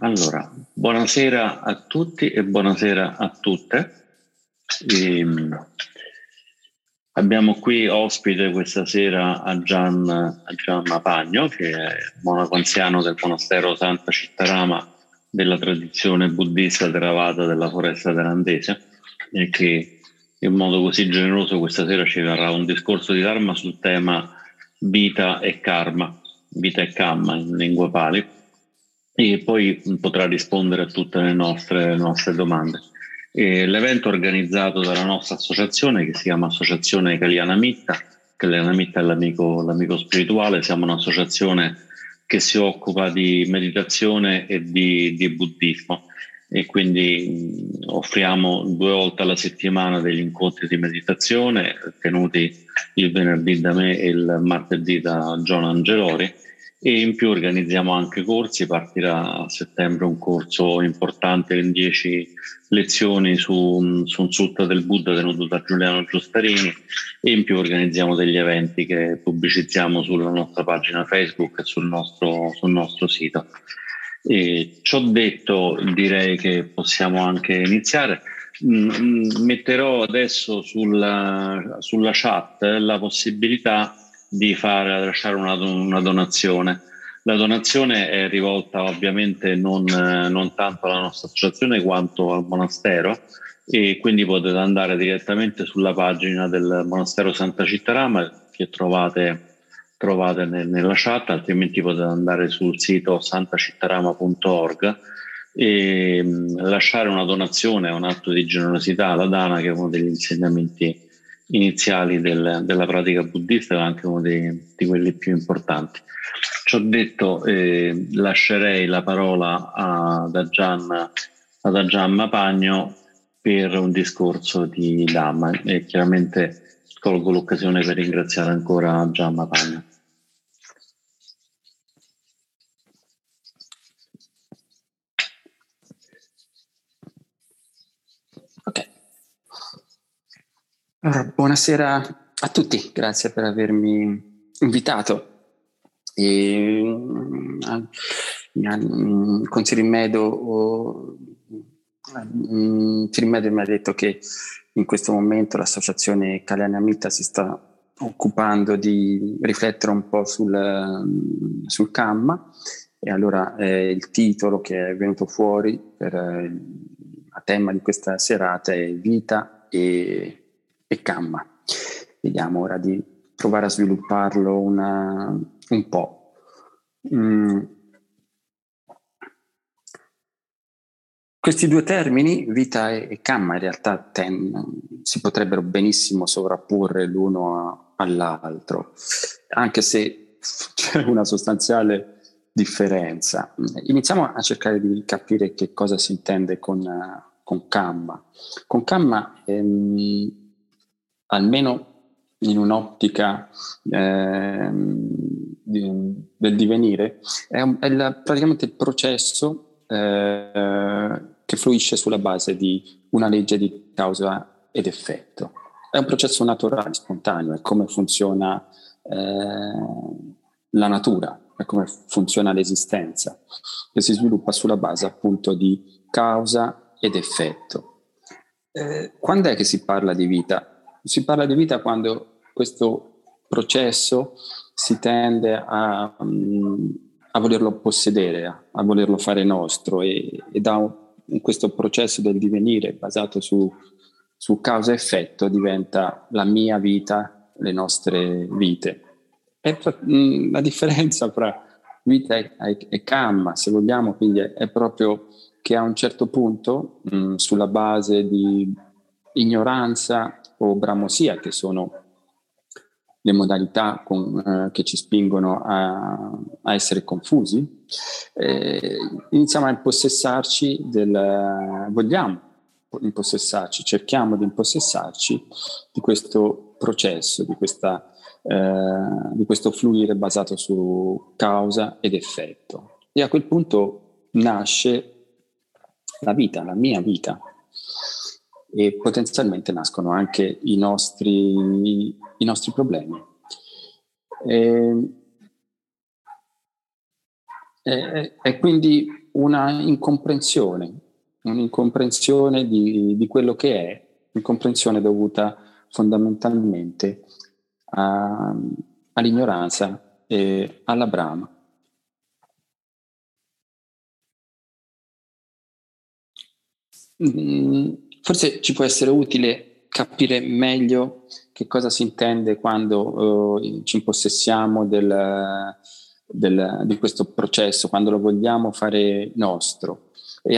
Allora, buonasera a tutti e buonasera a tutte. E, ehm, abbiamo qui ospite questa sera a Gian, a Gian Mapagno, che è monaco anziano del monastero Santa Cittarama della tradizione buddista Theravada della foresta thailandese e che in modo così generoso questa sera ci darà un discorso di Dharma sul tema vita e karma, vita e kamma in lingua pali e poi potrà rispondere a tutte le nostre, le nostre domande. E l'evento organizzato dalla nostra associazione che si chiama Associazione Kaliana Mitta, Kaliana Mitta è l'amico, l'amico spirituale, siamo un'associazione che si occupa di meditazione e di, di buddismo. E quindi offriamo due volte alla settimana degli incontri di meditazione tenuti il venerdì da me e il martedì da John Angelori e in più organizziamo anche corsi, partirà a settembre un corso importante in 10 lezioni su, su un sutta del Buddha tenuto da Giuliano Giustarini e in più organizziamo degli eventi che pubblicizziamo sulla nostra pagina Facebook e sul nostro, sul nostro sito. E ciò detto direi che possiamo anche iniziare. Mm, mm, metterò adesso sulla, sulla chat la possibilità di fare, lasciare una, una, donazione. La donazione è rivolta ovviamente non, non, tanto alla nostra associazione quanto al monastero e quindi potete andare direttamente sulla pagina del monastero Santa Cittarama che trovate, trovate nel, nella chat, altrimenti potete andare sul sito santacittarama.org e mm, lasciare una donazione, un atto di generosità alla Dana che è uno degli insegnamenti iniziali del, della pratica buddista e anche uno dei, di quelli più importanti. Ciò detto, eh, lascerei la parola ad Ajan, ad Ajan Mapagno per un discorso di Dhamma e chiaramente colgo l'occasione per ringraziare ancora Ajan Mapagno. Allora, buonasera a tutti, grazie per avermi invitato. E, um, con Medo, um, Medo mi ha detto che in questo momento l'associazione Caliana Mita si sta occupando di riflettere un po' sul, sul Kamma e allora eh, il titolo che è venuto fuori per eh, il tema di questa serata è Vita e e Gamma. Vediamo ora di provare a svilupparlo una, un po'. Mm. Questi due termini, vita e, e gamma, in realtà ten, si potrebbero benissimo sovrapporre l'uno all'altro, anche se c'è una sostanziale differenza. Iniziamo a cercare di capire che cosa si intende con, con gamma. Con gamma ehm, almeno in un'ottica eh, di, del divenire, è, un, è la, praticamente il processo eh, che fluisce sulla base di una legge di causa ed effetto. È un processo naturale, spontaneo, è come funziona eh, la natura, è come funziona l'esistenza, che si sviluppa sulla base appunto di causa ed effetto. Eh, quando è che si parla di vita? Si parla di vita quando questo processo si tende a, mm, a volerlo possedere, a, volerlo fare nostro e, e da un, questo processo del divenire basato su, su causa e effetto diventa la mia vita, le nostre vite. E mm, la differenza fra vita e, e, kamma, se vogliamo, quindi è, è proprio che a un certo punto, mh, mm, sulla base di ignoranza o bramosia, che sono le modalità con, eh, che ci spingono a, a essere confusi, eh, iniziamo a impossessarci del, vogliamo impossessarci, cerchiamo di impossessarci di questo processo, di, questa, eh, di questo fluire basato su causa ed effetto. E a quel punto nasce la vita, la mia vita, e potenzialmente nascono anche i nostri, i nostri problemi. E, e, e, quindi una incomprensione, un'incomprensione di, di quello che è, incomprensione dovuta fondamentalmente a, all'ignoranza e alla brama. Mm, forse ci può essere utile capire meglio che cosa si intende quando uh, ci impossessiamo del, del, di questo processo, quando lo vogliamo fare nostro. E,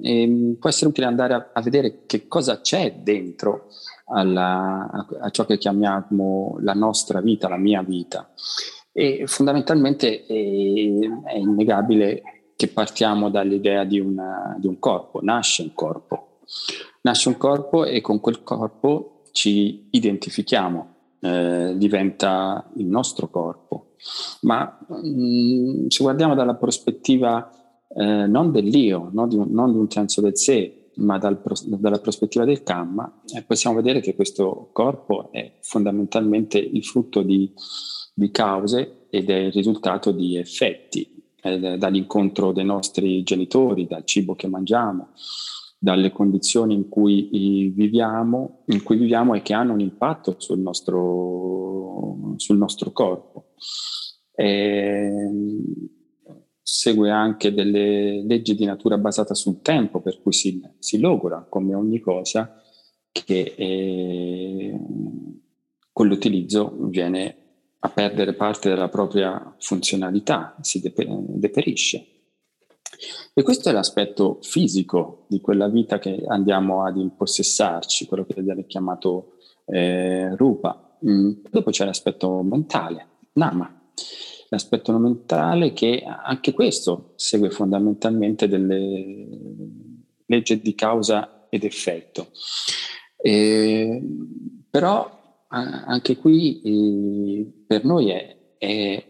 e può essere utile andare a, a, vedere che cosa c'è dentro alla, a, a, ciò che chiamiamo la nostra vita, la mia vita. E fondamentalmente è, è innegabile che partiamo dall'idea di, una, di un corpo, nasce un corpo. Nasce un corpo e con quel corpo ci identifichiamo, eh, diventa il nostro corpo. Ma mh, mm, se guardiamo dalla prospettiva eh, non dell'io, no? di un, non di un senso del sé, ma dal, dalla prospettiva del Kamma, eh, possiamo vedere che questo corpo è fondamentalmente il frutto di, di cause ed è il risultato di effetti eh, dall'incontro dei nostri genitori, dal cibo che mangiamo, dalle condizioni in cui viviamo, in cui viviamo e che hanno un impatto sul nostro, sul nostro corpo. E segue anche delle leggi di natura basata sul tempo, per cui si, si logora, come ogni cosa, che eh, con l'utilizzo viene a perdere parte della propria funzionalità, si deperisce. E questo è l'aspetto fisico di quella vita che andiamo ad impossessarci, quello che viene chiamato eh, rupa. Mm. Dopo c'è l'aspetto mentale, nama. L'aspetto mentale che anche questo segue fondamentalmente delle leggi di causa ed effetto. E, però anche qui eh, per noi è, è,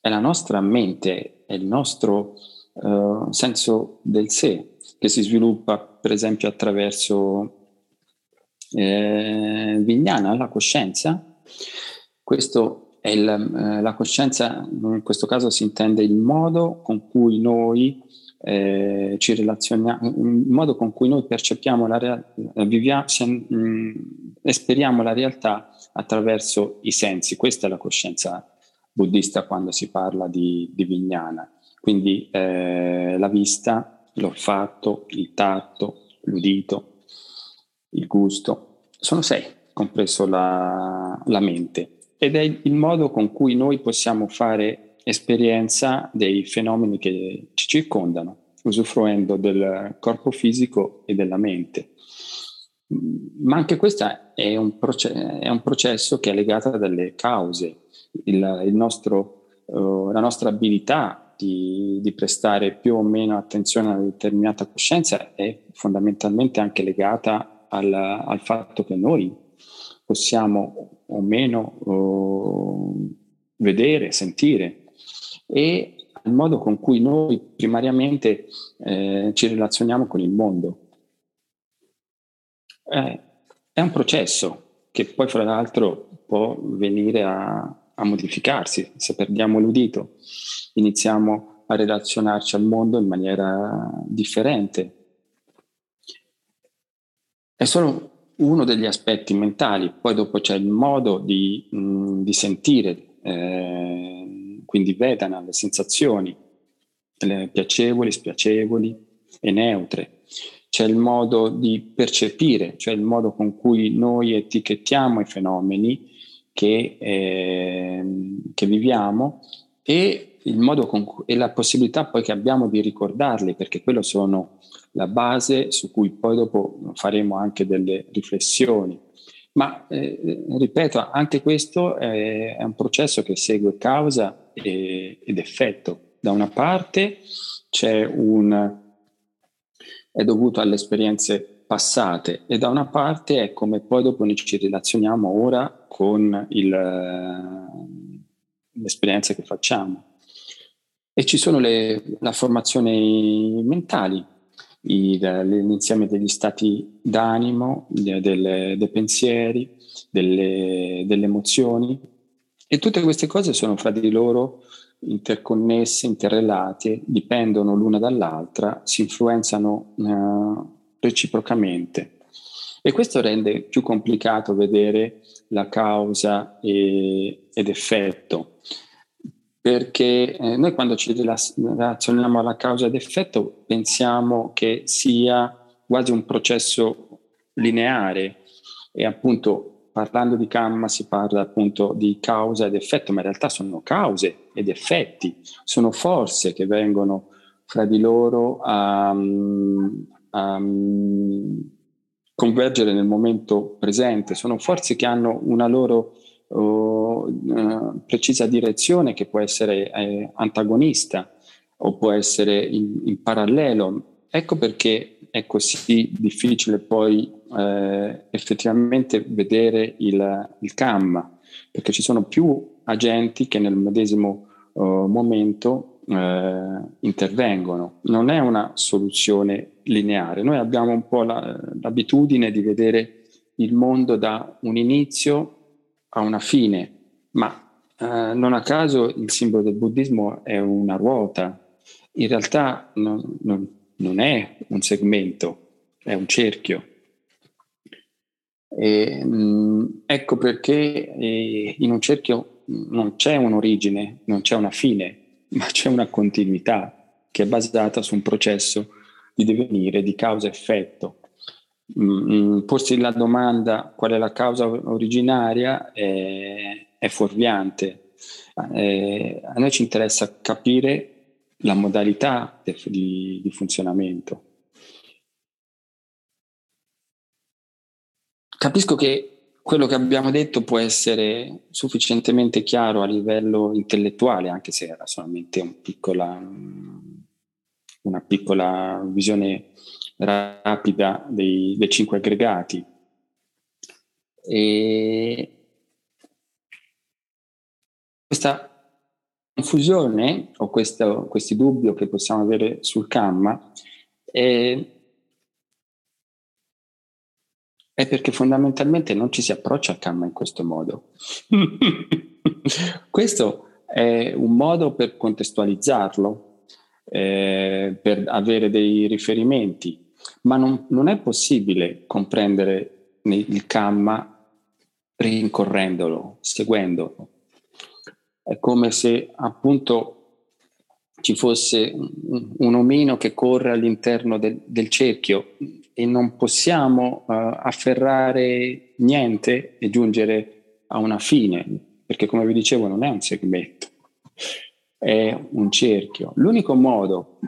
è, la nostra mente, è il nostro uh, senso del sé che si sviluppa per esempio attraverso eh, Vignana, la coscienza. Questo è il, eh, la coscienza, in questo caso si intende il modo con cui noi eh, ci relazioniamo, il modo con cui noi percepiamo la realtà, mh, mm, esperiamo la realtà attraverso i sensi. Questa è la coscienza buddista quando si parla di, di Vignana. Quindi eh, la vista, l'olfatto, il tatto, l'udito, il gusto, sono sei, compreso la, la mente. Ed è il modo con cui noi possiamo fare esperienza dei fenomeni che ci circondano, usufruendo del corpo fisico e della mente. Ma anche questo è un, proce- è un processo che è legato a delle cause. Il, il nostro, uh, la nostra abilità di, di, prestare più o meno attenzione a una determinata coscienza è fondamentalmente anche legata al, al fatto che noi possiamo o meno uh, vedere, sentire e al modo con cui noi primariamente eh, ci relazioniamo con il mondo. Eh, è un processo che poi fra l'altro può venire a, a modificarsi. Se perdiamo l'udito, iniziamo a relazionarci al mondo in maniera differente. È solo uno degli aspetti mentali, poi dopo c'è il modo di, mh, di sentire, eh, quindi vedana, le sensazioni, le piacevoli, spiacevoli e neutre. C'è il modo di percepire, cioè il modo con cui noi etichettiamo i fenomeni che, eh, che viviamo e, il modo con cui, e la possibilità poi che abbiamo di ricordarli, perché quello sono la base su cui poi dopo faremo anche delle riflessioni ma eh, ripeto, anche questo è, è, un processo che segue causa e, ed effetto. Da una parte c'è un, è dovuto alle esperienze passate e da una parte è come poi dopo noi ci relazioniamo ora con il, le esperienze che facciamo. E ci sono le, la formazione mentali, l'insieme degli stati d'animo, delle, dei pensieri, delle, delle, emozioni e tutte queste cose sono fra di loro interconnesse, interrelate, dipendono l'una dall'altra, si influenzano eh, reciprocamente. E questo rende più complicato vedere la causa e, ed effetto, perché eh, noi quando ci relazioniamo alla causa ed effetto pensiamo che sia quasi un processo lineare. E appunto parlando di Kamma si parla appunto di causa ed effetto, ma in realtà sono cause ed effetti, sono forze che vengono fra di loro a, a convergere nel momento presente, sono forze che hanno una loro uh, precisa direzione che può essere eh, antagonista o può essere in, in, parallelo. Ecco perché è così difficile poi eh, effettivamente vedere il, il CAM, perché ci sono più agenti che nel medesimo uh, momento uh, intervengono. Non è una soluzione lineare. Noi abbiamo un po' la, l'abitudine di vedere il mondo da un inizio a una fine, ma eh, non a caso il simbolo del buddismo è una ruota. In realtà non, non, non è un segmento, è un cerchio. E, mh, mm, ecco perché eh, in un cerchio non c'è un'origine, non c'è una fine, ma c'è una continuità che è basata su un processo di divenire, di causa-effetto. Mm, mm, porsi la domanda qual è la causa originaria è, è fuorviante. Eh, a noi ci interessa capire la modalità di, di funzionamento. Capisco che quello che abbiamo detto può essere sufficientemente chiaro a livello intellettuale, anche se era solamente un piccola, una piccola visione rapida dei, dei cinque aggregati. E questa confusione o questo, questi dubbi che possiamo avere sul camma è, è perché fondamentalmente non ci si approccia al camma in questo modo. questo è un modo per contestualizzarlo, eh, per avere dei riferimenti ma non, non è possibile comprendere il Kamma rincorrendolo, seguendolo. È come se appunto ci fosse un, omino che corre all'interno del, del cerchio e non possiamo uh, afferrare niente e giungere a una fine, perché come vi dicevo non è un segmento, è un cerchio. L'unico modo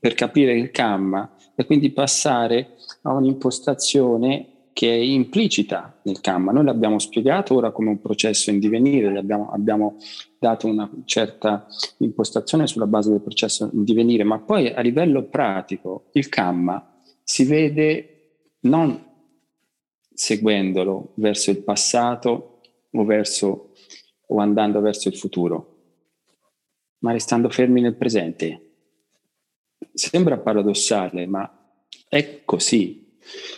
per capire il Kamma e quindi passare a un'impostazione che è implicita nel Kamma. Noi l'abbiamo spiegato ora come un processo in divenire, abbiamo, abbiamo, dato una certa impostazione sulla base del processo in divenire, ma poi a livello pratico il Kamma si vede non seguendolo verso il passato o, verso, o andando verso il futuro, ma restando fermi nel presente Sembra paradossale, ma è così.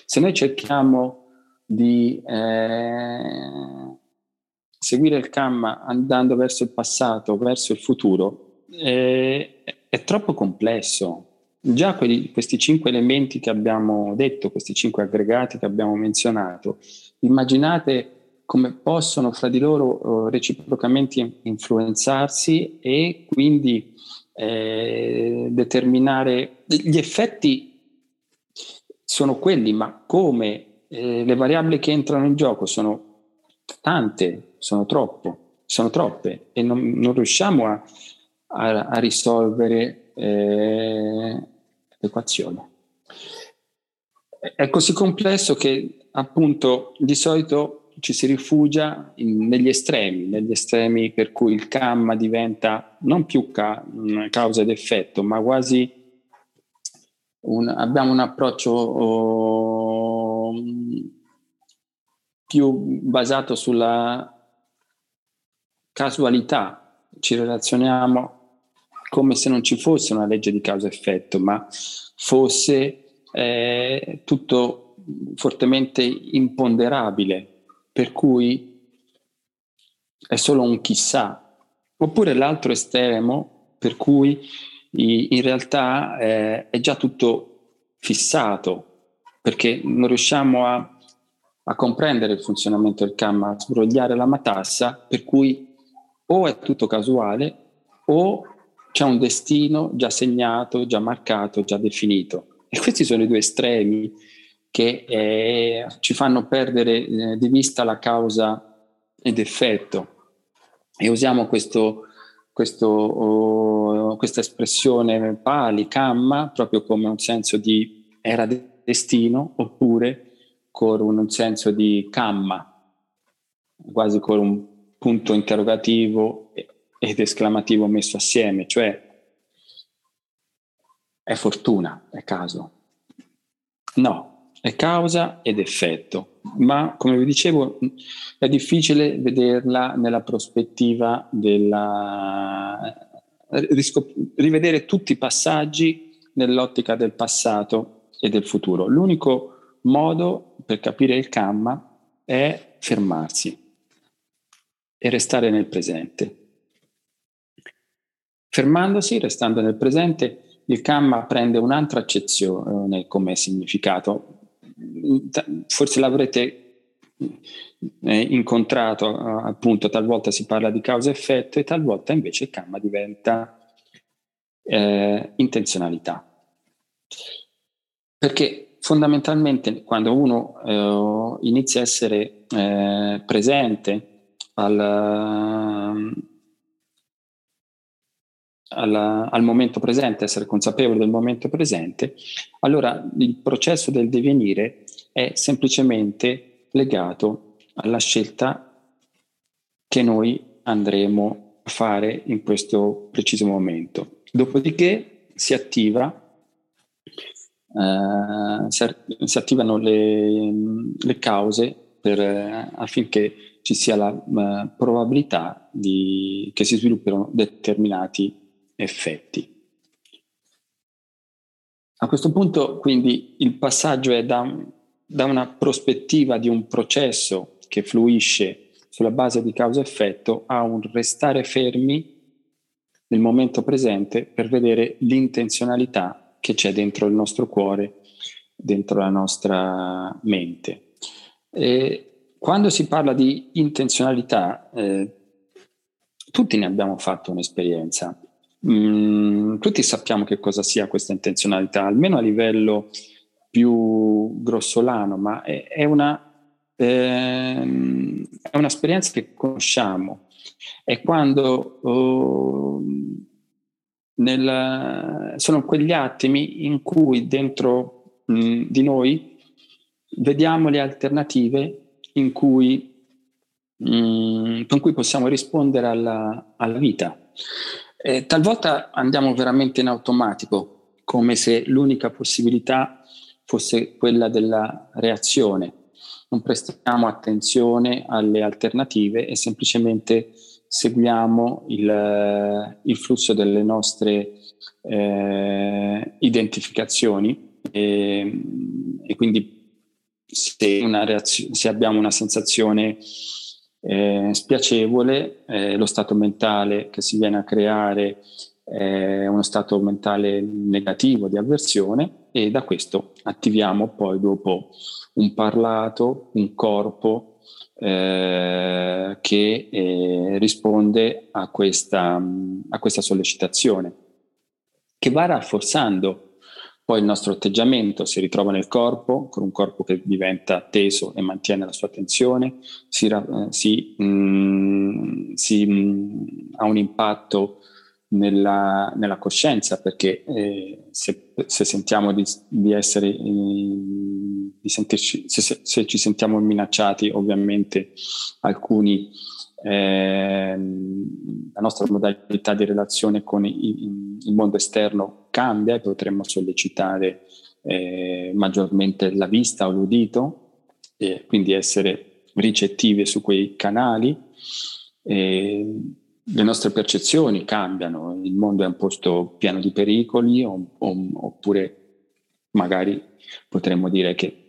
Se noi cerchiamo di eh, seguire il Kamma andando verso il passato, verso il futuro, eh, è troppo complesso. Già quelli, questi cinque elementi che abbiamo detto, questi cinque aggregati che abbiamo menzionato, immaginate come possono fra di loro uh, reciprocamente influenzarsi e quindi eh, determinare gli effetti sono quelli, ma come eh, le variabili che entrano in gioco sono tante, sono troppo, sono troppe e non, non riusciamo a, a, a risolvere eh, l'equazione. È così complesso che appunto di solito ci si rifugia in, negli estremi, negli estremi per cui il camma diventa non più ca- causa ed effetto, ma quasi un, abbiamo un approccio oh, più basato sulla casualità, ci relazioniamo come se non ci fosse una legge di causa-effetto, ma fosse eh, tutto fortemente imponderabile per cui è solo un chissà, Oppure l'altro estremo per cui in realtà eh, è già tutto fissato perché non riusciamo a, a comprendere il funzionamento del camma, a sbrogliare la matassa, per cui o è tutto casuale o c'è un destino già segnato, già marcato, già definito. E questi sono i due estremi che eh, ci fanno perdere eh, di vista la causa ed effetto. E usiamo questo, questo, oh, questa espressione pali, camma, proprio come un senso di era destino, oppure con un senso di camma, quasi con un punto interrogativo ed esclamativo messo assieme, cioè è fortuna, è caso. No, è causa ed effetto, ma come vi dicevo è difficile vederla nella prospettiva della rivedere tutti i passaggi nell'ottica del passato e del futuro. L'unico modo per capire il Kamma è fermarsi e restare nel presente. Fermandosi, restando nel presente, il Kamma prende un'altra accezione come significato forse l'avrete eh, incontrato appunto talvolta si parla di causa-effetto e talvolta invece il karma diventa eh, intenzionalità. Perché fondamentalmente quando uno eh, inizia a essere eh, presente al, al, al, momento presente, essere consapevole del momento presente, allora il processo del divenire è semplicemente legato alla scelta che noi andremo a fare in questo preciso momento. Dopodiché si attiva Uh, si, attivano le, le cause per, uh, affinché ci sia la uh, probabilità di, che si sviluppino determinati effetti. A questo punto quindi il passaggio è da, da una prospettiva di un processo che fluisce sulla base di causa-effetto a un restare fermi nel momento presente per vedere l'intenzionalità che c'è dentro il nostro cuore, dentro la nostra mente. E quando si parla di intenzionalità, eh, tutti ne abbiamo fatto un'esperienza. Mm, tutti sappiamo che cosa sia questa intenzionalità, almeno a livello più grossolano, ma è, è, una, eh, è un'esperienza che conosciamo. È quando oh, nel, sono quegli attimi in cui dentro mh, mm, di noi vediamo le alternative in cui, mh, mm, con cui possiamo rispondere alla, alla vita. Eh, talvolta andiamo veramente in automatico, come se l'unica possibilità fosse quella della reazione. Non prestiamo attenzione alle alternative e semplicemente seguiamo il, il flusso delle nostre eh, identificazioni e, e, quindi se, reazio- se abbiamo una sensazione eh, spiacevole, eh, lo stato mentale che si viene a creare è uno stato mentale negativo di avversione e da questo attiviamo poi dopo un parlato, un corpo eh, che eh, risponde a questa, a questa sollecitazione, che va rafforzando poi il nostro atteggiamento si ritrova nel corpo, con un corpo che diventa teso e mantiene la sua tensione, si, si, mh, mm, si mh, mm, ha un impatto nella, nella coscienza, perché eh, se, se, sentiamo di, di essere, eh, di sentirci, se, se, ci sentiamo minacciati, ovviamente alcuni eh, la nostra modalità di relazione con il mondo esterno cambia e potremmo sollecitare eh, maggiormente la vista o l'udito e quindi essere ricettive su quei canali. E le nostre percezioni cambiano, il mondo è un posto pieno di pericoli o, o, oppure magari potremmo dire che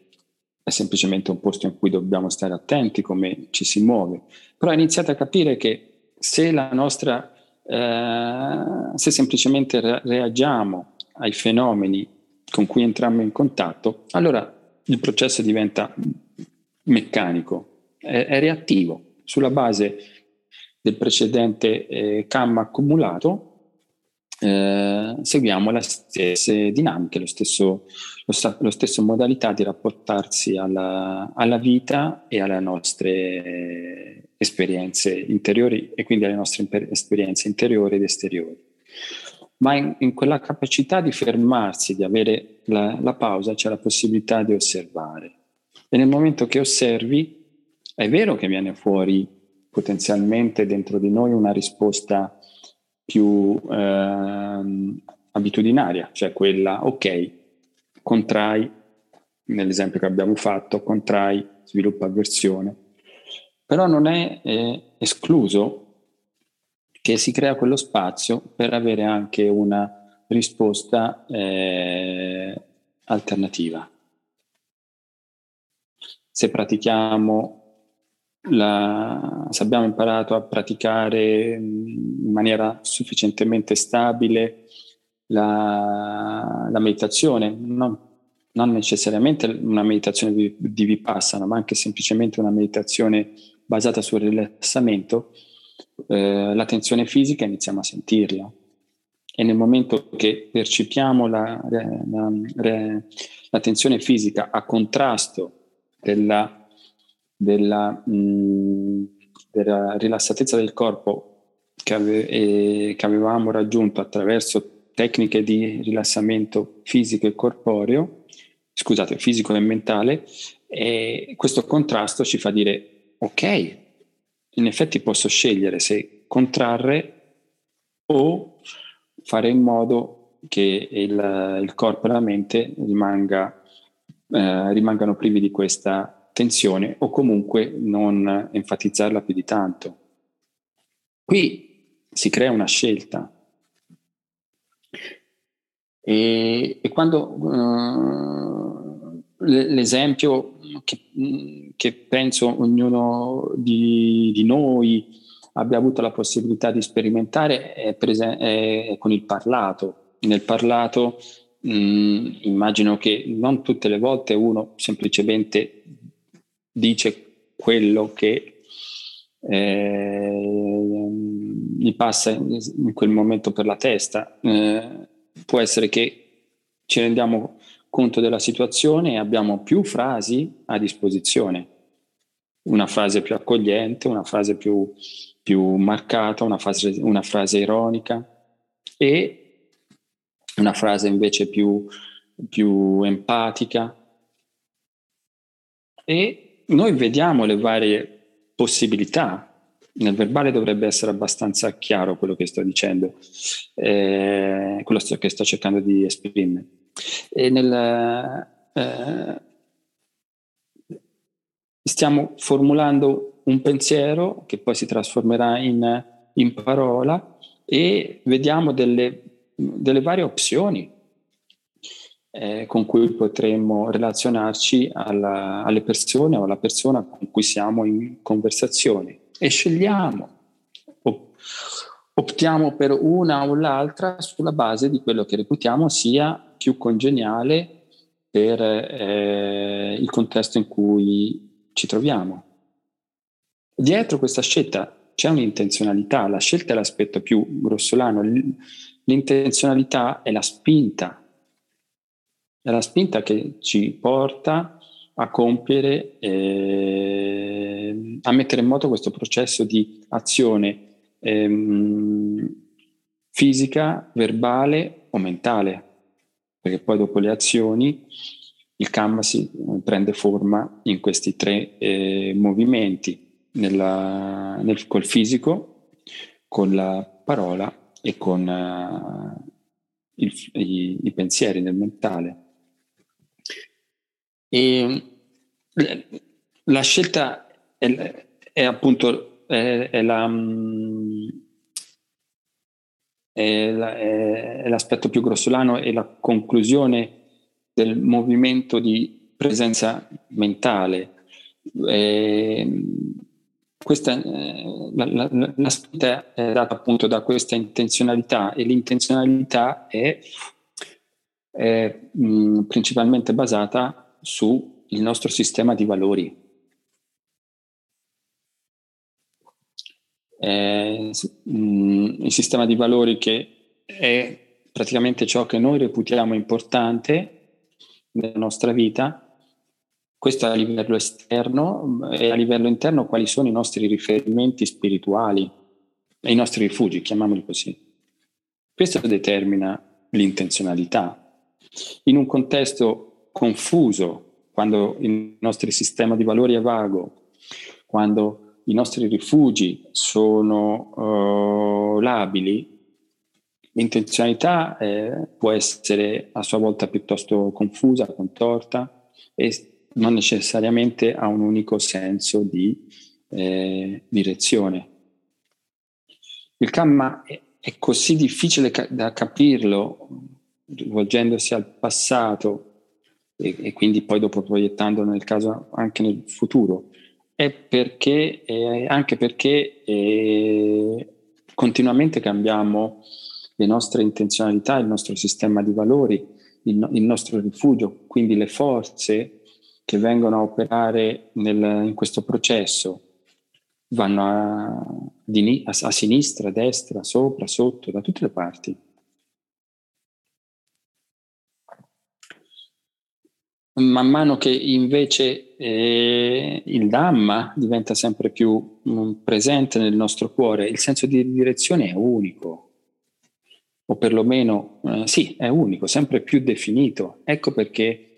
è semplicemente un posto in cui dobbiamo stare attenti come ci si muove. Però ho iniziato a capire che se la nostra eh, se semplicemente re- reagiamo ai fenomeni con cui entriamo in contatto, allora il processo diventa meccanico, è, è reattivo sulla base del precedente eh, CAM accumulato eh, seguiamo le stesse dinamiche, lo stesso, lo, sta, lo stesso modalità di rapportarsi alla, alla, vita e alle nostre esperienze interiori e quindi alle nostre esperienze interiori ed esteriori. Ma in, in quella capacità di fermarsi, di avere la, la pausa, c'è la possibilità di osservare. E nel momento che osservi, è vero che viene fuori potenzialmente dentro di noi una risposta più eh, abitudinaria, cioè quella, ok, contrai, nell'esempio che abbiamo fatto, contrai, sviluppa avversione, però non è eh, escluso che si crea quello spazio per avere anche una risposta eh, alternativa. Se pratichiamo la, se abbiamo imparato a praticare in maniera sufficientemente stabile la, la meditazione, non, non, necessariamente una meditazione di, di Vipassana, ma anche semplicemente una meditazione basata sul rilassamento, eh, la tensione fisica iniziamo a sentirla. E nel momento che percepiamo la, la, la tensione fisica a contrasto della della, mh, mm, della rilassatezza del corpo che, ave, eh, che, avevamo raggiunto attraverso tecniche di rilassamento fisico e corporeo, scusate, fisico e mentale, e questo contrasto ci fa dire ok, in effetti posso scegliere se contrarre o fare in modo che il, il corpo e la mente rimanga, eh, rimangano privi di questa tensione o comunque non enfatizzarla più di tanto. Qui si crea una scelta. E, e quando uh, l'esempio che, che, penso ognuno di, di, noi abbia avuto la possibilità di sperimentare è, prese- è con il parlato. Nel parlato mh, immagino che non tutte le volte uno semplicemente dice quello che eh, gli passa in quel momento per la testa. Eh, può essere che ci rendiamo conto della situazione e abbiamo più frasi a disposizione. Una frase più accogliente, una frase più, più marcata, una frase, una frase ironica e una frase invece più, più empatica. E noi vediamo le varie possibilità. Nel verbale dovrebbe essere abbastanza chiaro quello che sto dicendo, eh, quello che sto cercando di esprimere. E nel, eh, stiamo formulando un pensiero che poi si trasformerà in, in parola e vediamo delle, delle varie opzioni eh, con cui potremmo relazionarci alla, alle persone o alla persona con cui siamo in conversazione e scegliamo, optiamo per una o l'altra sulla base di quello che reputiamo sia più congeniale per eh, il contesto in cui ci troviamo. Dietro questa scelta c'è un'intenzionalità, la scelta è l'aspetto più grossolano, l'intenzionalità è la spinta è la spinta che ci porta a compiere, eh, a mettere in moto questo processo di azione ehm, fisica, verbale o mentale, perché poi dopo le azioni il si eh, prende forma in questi tre eh, movimenti, nella, nel, col fisico, con la parola e con uh, il, i, i pensieri nel mentale. E la scelta è, è appunto è, è, la, è, la, è l'aspetto più grossolano e la conclusione del movimento di presenza mentale. questa, eh, la, la, la spinta è data appunto da questa intenzionalità e l'intenzionalità è, è mh, principalmente basata sul nostro sistema di valori. Mh, il sistema di valori che è praticamente ciò che noi reputiamo importante nella nostra vita questo a livello esterno e a livello interno quali sono i nostri riferimenti spirituali i nostri rifugi, chiamiamoli così. Questo determina l'intenzionalità. In un contesto confuso, quando il nostro sistema di valori è vago, quando i nostri rifugi sono uh, labili, l'intenzionalità eh, può essere a sua volta piuttosto confusa, contorta e non necessariamente ha un unico senso di eh, direzione. Il Kamma è, è così difficile ca- da capirlo, rivolgendosi al passato e, e, quindi poi dopo proiettando nel caso anche nel futuro, è perché, eh, anche perché eh, continuamente cambiamo le nostre intenzionalità, il nostro sistema di valori, il, il nostro rifugio, quindi le forze che vengono a operare nel, in questo processo vanno a, a, a, sinistra, a destra, sopra, sotto, da tutte le parti. Man mano che invece eh, il Dhamma diventa sempre più um, presente nel nostro cuore, il senso di direzione è unico, o perlomeno eh, sì, è unico, sempre più definito. Ecco perché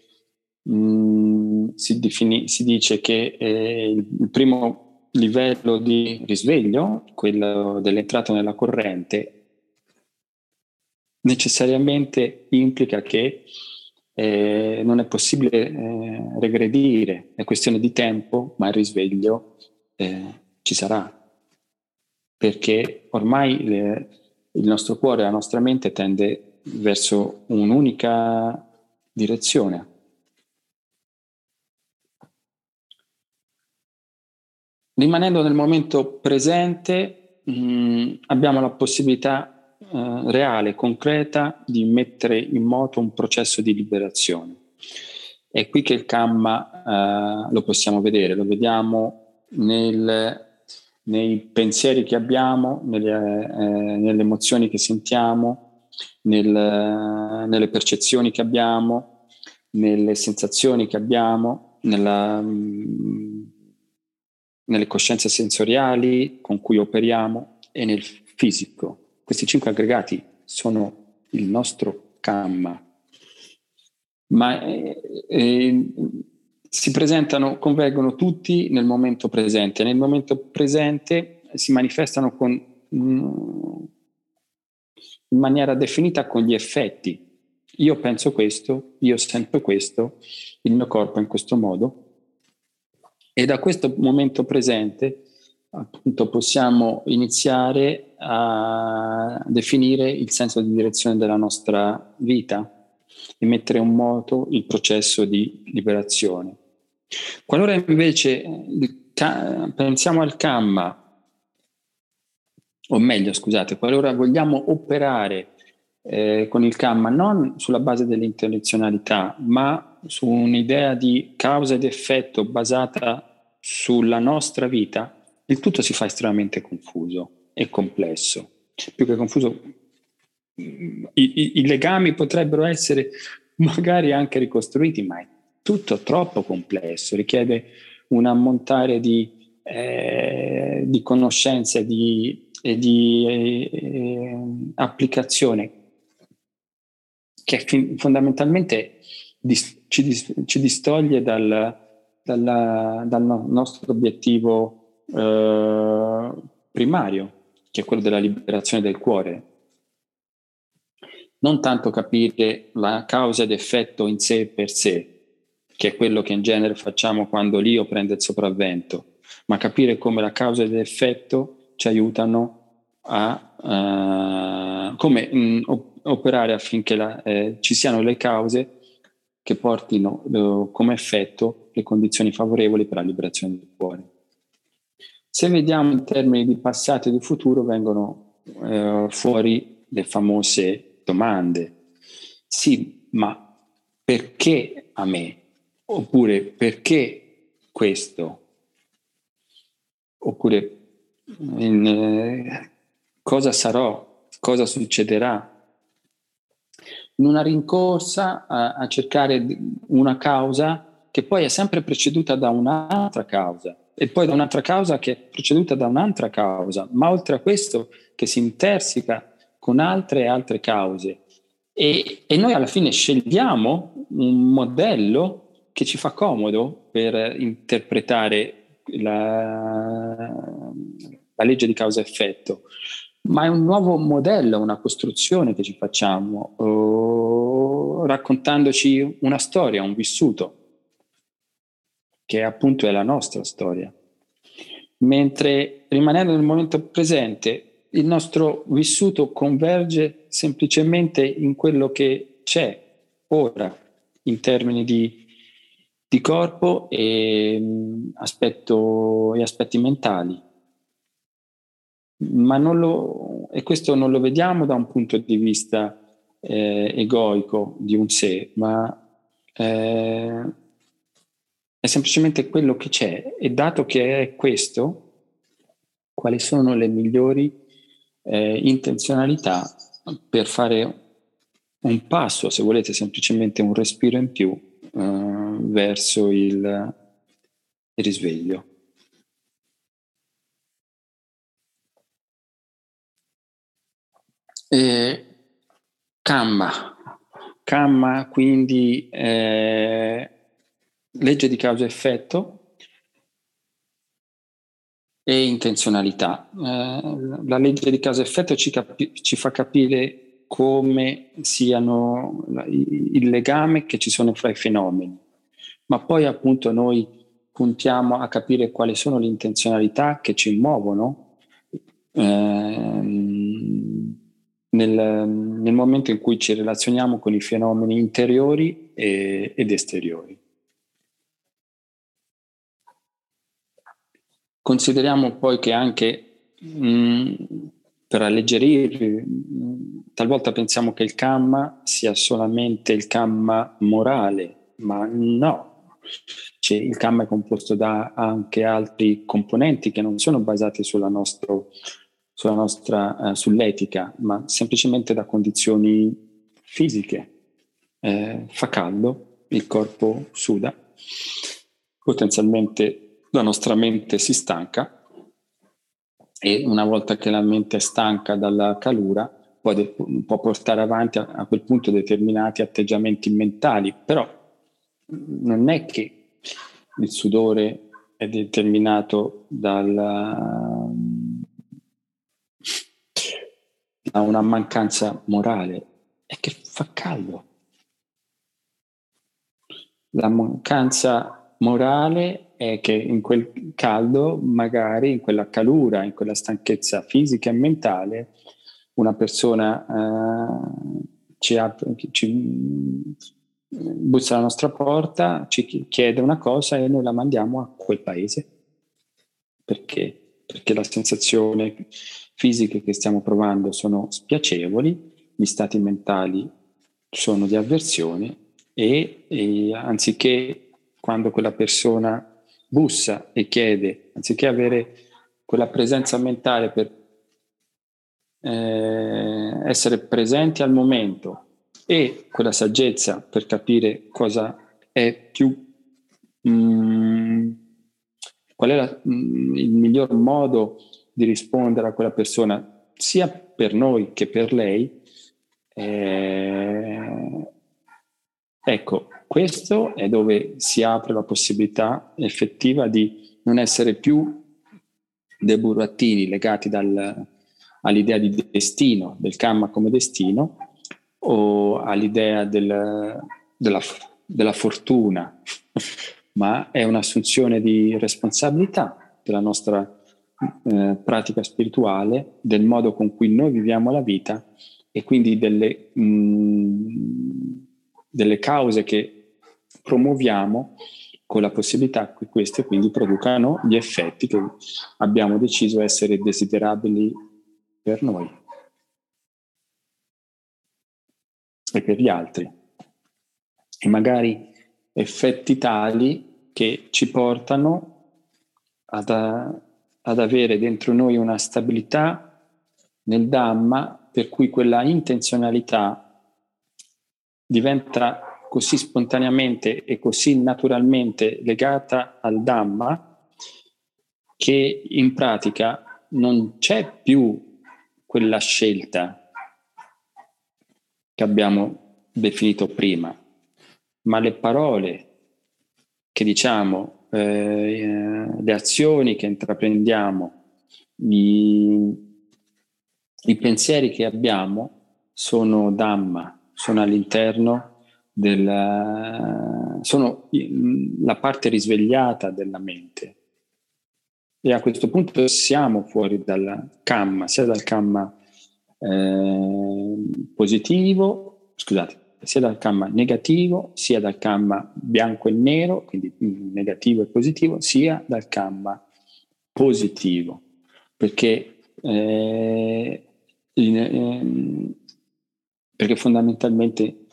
Mm, si, defini, si, dice che eh, il primo livello di risveglio, quello dell'entrata nella corrente, necessariamente implica che eh, non è possibile eh, regredire, è questione di tempo, ma il risveglio eh, ci sarà, perché ormai le, il nostro cuore, la nostra mente tende verso un'unica direzione. Rimanendo nel momento presente, mh, mm, abbiamo la possibilità eh, reale, concreta, di mettere in moto un processo di liberazione. È qui che il Kamma eh, lo possiamo vedere, lo vediamo nel, nei pensieri che abbiamo, nelle, eh, nelle emozioni che sentiamo, nel, nelle percezioni che abbiamo, nelle sensazioni che abbiamo, nella, mm, nelle coscienze sensoriali con cui operiamo e nel fisico. Questi cinque aggregati sono il nostro Kamma, ma eh, eh, si presentano, convergono tutti nel momento presente. Nel momento presente si manifestano con, mm, in maniera definita con gli effetti. Io penso questo, io sento questo, il mio corpo in questo modo, e da questo momento presente appunto possiamo iniziare a definire il senso di direzione della nostra vita e mettere in moto il processo di liberazione. Qualora invece pensiamo al Kamma, o meglio scusate, qualora vogliamo operare eh, con il Kamma non sulla base dell'intenzionalità, ma su un'idea di causa ed effetto basata sulla nostra vita, il tutto si fa estremamente confuso e complesso. Più che confuso, i, i, i legami potrebbero essere magari anche ricostruiti, ma è tutto troppo complesso, richiede un ammontare di, eh, di conoscenze di, e di eh, applicazione che fondamentalmente ci, distoglie dal, dalla, dal nostro obiettivo eh, primario, che è quello della liberazione del cuore. Non tanto capire la causa ed effetto in sé per sé, che è quello che in genere facciamo quando l'io prende il sopravvento, ma capire come la causa ed effetto ci aiutano a uh, come mh, mm, operare affinché la, eh, ci siano le cause che portino eh, come effetto le condizioni favorevoli per la liberazione del cuore. Se vediamo in termini di passato e di futuro vengono eh, fuori le famose domande. Sì, ma perché a me? Oppure perché questo? Oppure in, eh, cosa sarò? Cosa succederà? In una rincorsa a, a cercare una causa che poi è sempre preceduta da un'altra causa e poi da un'altra causa che è preceduta da un'altra causa, ma oltre a questo che si intersica con altre e altre cause. E, e noi alla fine scegliamo un modello che ci fa comodo per interpretare la, la legge di causa-effetto, ma è un nuovo modello, una costruzione che ci facciamo, oh, raccontandoci una storia, un vissuto che appunto è la nostra storia. Mentre rimanendo nel momento presente, il nostro vissuto converge semplicemente in quello che c'è ora in termini di, di corpo e, mm, aspetto, e aspetti mentali. Ma non lo, e questo non lo vediamo da un punto di vista eh, egoico di un sé, ma eh, è semplicemente quello che c'è e dato che è questo, quali sono le migliori eh, intenzionalità per fare un passo, se volete semplicemente un respiro in più eh, verso il, il risveglio. E Kamma, Kamma quindi eh, legge di causa-effetto e intenzionalità. Eh, la legge di causa-effetto ci, capi- ci, fa capire come siano il legame che ci sono fra i fenomeni, ma poi appunto noi puntiamo a capire quali sono le intenzionalità che ci muovono eh, nel, nel, momento in cui ci relazioniamo con i fenomeni interiori e, ed esteriori. Consideriamo poi che anche mh, mm, per alleggerire, talvolta pensiamo che il kamma sia solamente il kamma morale, ma no, cioè, il kamma è composto da anche altri componenti che non sono basati sulla, nostro, sulla nostra, eh, sull'etica, ma semplicemente da condizioni fisiche. Eh, fa caldo, il corpo suda, potenzialmente la nostra mente si stanca e una volta che la mente è stanca dalla calura può, de- può portare avanti a, a, quel punto determinati atteggiamenti mentali, però non è che il sudore è determinato dalla, da una mancanza morale, è che fa caldo. La mancanza morale è che in quel caldo, magari in quella calura, in quella stanchezza fisica e mentale, una persona eh, ci, apre, ci bussa alla nostra porta, ci chiede una cosa e noi la mandiamo a quel paese. Perché? Perché la sensazione fisiche che stiamo provando sono spiacevoli, gli stati mentali sono di avversione e, e anziché quando quella persona bussa e chiede, anziché avere quella presenza mentale per eh, essere presenti al momento e quella saggezza per capire cosa è più, mh, mm, qual è la, mh, mm, il miglior modo di rispondere a quella persona, sia per noi che per lei, eh, ecco, questo è dove si apre la possibilità effettiva di non essere più dei burattini legati dal, all'idea di destino, del karma come destino, o all'idea del, della, della fortuna, ma è un'assunzione di responsabilità della nostra eh, pratica spirituale, del modo con cui noi viviamo la vita e quindi delle, mh, delle cause che promuoviamo con la possibilità che queste quindi producano gli effetti che abbiamo deciso essere desiderabili per noi e per gli altri. E magari effetti tali che ci portano ad, ad avere dentro noi una stabilità nel Dhamma per cui quella intenzionalità diventa così spontaneamente e così naturalmente legata al Dhamma che in pratica non c'è più quella scelta che abbiamo definito prima, ma le parole che diciamo, eh, le azioni che intraprendiamo, i, i pensieri che abbiamo sono Dhamma, sono all'interno del, sono la parte risvegliata della mente. E a questo punto siamo fuori dal kamma, sia dal kamma eh, positivo, scusate, sia dal kamma negativo, sia dal kamma bianco e nero, quindi negativo e positivo, sia dal kamma positivo. Perché, eh, in, eh, perché fondamentalmente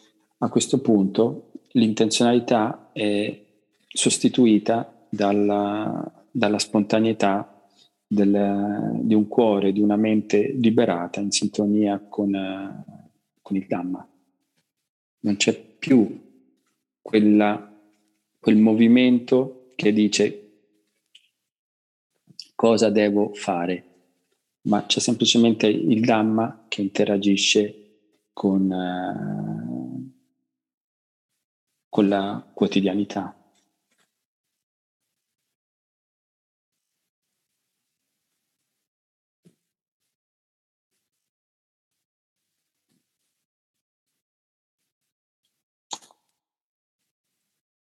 a questo punto l'intenzionalità è sostituita dalla, dalla spontaneità del, di un cuore, di una mente liberata in sintonia con, con il Dhamma. Non c'è più quella, quel movimento che dice cosa devo fare, ma c'è semplicemente il Dhamma che interagisce con, con la quotidianità.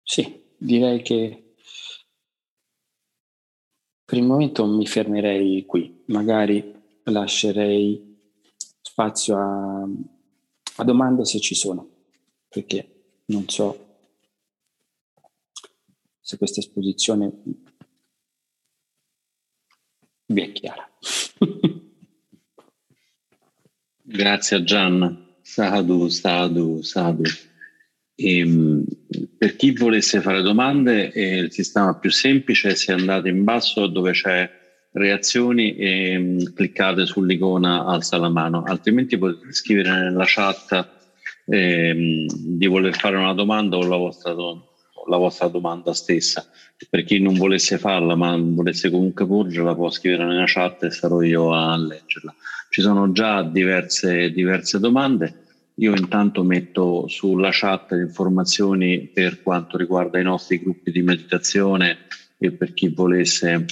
Sì, direi che per il momento mi fermerei qui, magari lascerei spazio a, a domande se ci sono, perché non so se questa esposizione vi è chiara. Grazie a Gian, Sadhu, Sadhu, Sadhu. E, ehm, per chi volesse fare domande, eh, il sistema più semplice è se andate in basso dove c'è reazioni e mh, mm, cliccate sull'icona alza la mano, altrimenti potete scrivere nella chat eh, di voler fare una domanda o la vostra domanda la vostra domanda stessa. Per chi non volesse farla, ma volesse comunque porgerla, può scrivere nella chat e sarò io a leggerla. Ci sono già diverse, diverse domande. Io intanto metto sulla chat le informazioni per quanto riguarda i nostri gruppi di meditazione e per chi volesse,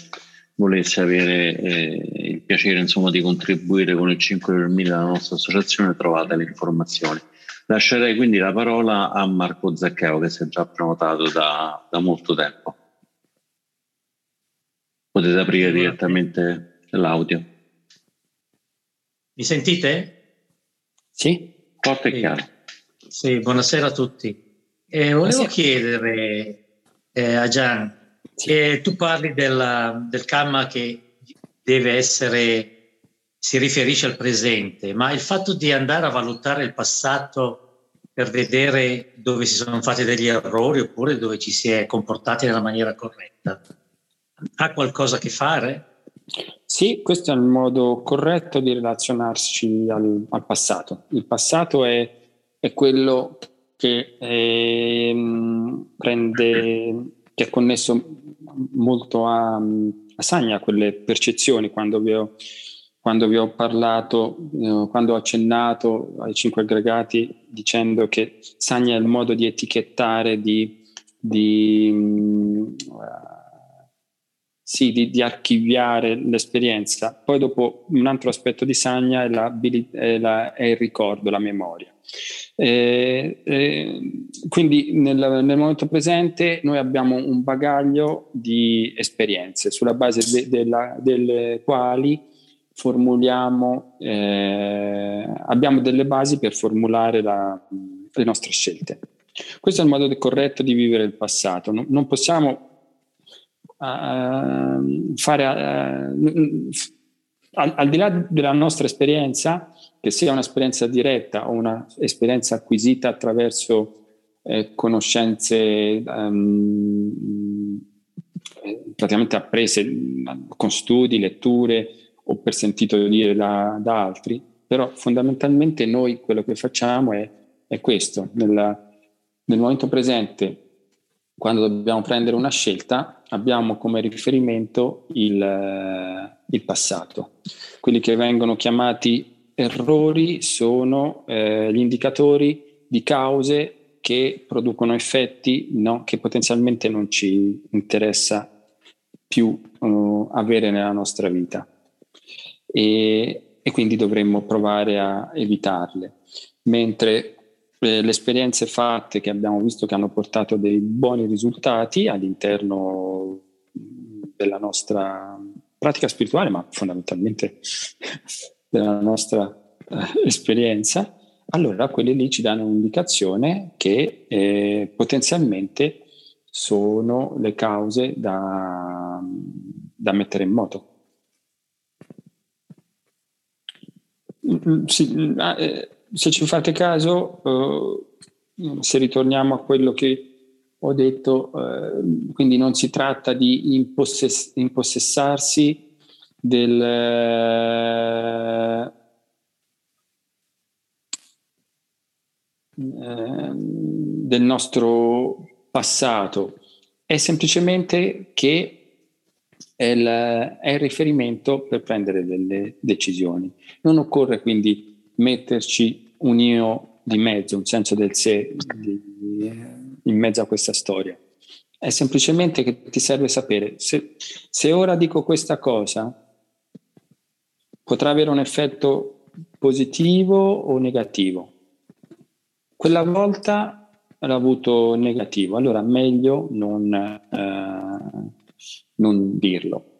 volesse avere eh, il piacere insomma, di contribuire con il 5 per 1000 della nostra associazione, trovate le informazioni. Lascerei quindi la parola a Marco Zaccheo che si è già prenotato da, da molto tempo. Potete aprire direttamente l'audio. Mi sentite? Sì. Forte e chiaro. Sì, buonasera a tutti. Eh, volevo buonasera. chiedere eh, a Gian, sì. eh, tu parli della, del karma che deve essere si riferisce al presente, ma il fatto di andare a valutare il passato per vedere dove si sono fatti degli errori oppure dove ci si è comportati nella maniera corretta, ha qualcosa a che fare? Sì, questo è il modo corretto di relazionarci al, al passato. Il passato è, è quello che è, ehm, prende, che è connesso molto a, a Sagna, quelle percezioni, quando vi ho quando vi ho parlato, eh, quando ho accennato ai cinque aggregati dicendo che Sagna è il modo di etichettare, di, di, uh, sì, di, di, archiviare l'esperienza. Poi dopo un altro aspetto di Sagna è, è, la, è il ricordo, la memoria. Eh, eh, quindi nel, nel, momento presente noi abbiamo un bagaglio di esperienze sulla base de, della, delle quali formuliamo, eh, abbiamo delle basi per formulare la, le nostre scelte. Questo è il modo corretto di vivere il passato. Non, non possiamo uh, fare, uh, al, al, di là della nostra esperienza, che sia un'esperienza diretta o un'esperienza acquisita attraverso eh, conoscenze um, praticamente apprese con studi, letture o per sentito dire da, da altri, però fondamentalmente noi quello che facciamo è, è questo, nella, nel momento presente, quando dobbiamo prendere una scelta, abbiamo come riferimento il, il passato. Quelli che vengono chiamati errori sono eh, gli indicatori di cause che producono effetti no, che potenzialmente non ci interessa più uh, avere nella nostra vita e, e quindi dovremmo provare a evitarle. Mentre eh, le esperienze fatte che abbiamo visto che hanno portato dei buoni risultati all'interno della nostra pratica spirituale, ma fondamentalmente della nostra eh, esperienza, allora quelle lì ci danno un'indicazione che eh, potenzialmente sono le cause da, da mettere in moto. Mm, mm, sì, mm, ah, eh, se ci fate caso, eh, se ritorniamo a quello che ho detto, eh, quindi non si tratta di impossess- impossessarsi del, eh, del nostro passato, è semplicemente che è il, è il riferimento per prendere delle decisioni. Non occorre quindi metterci un io di mezzo, un senso del sé di, in mezzo a questa storia. È semplicemente che ti serve sapere se, se ora dico questa cosa potrà avere un effetto positivo o negativo. Quella volta l'ha avuto negativo, allora meglio non, eh, non dirlo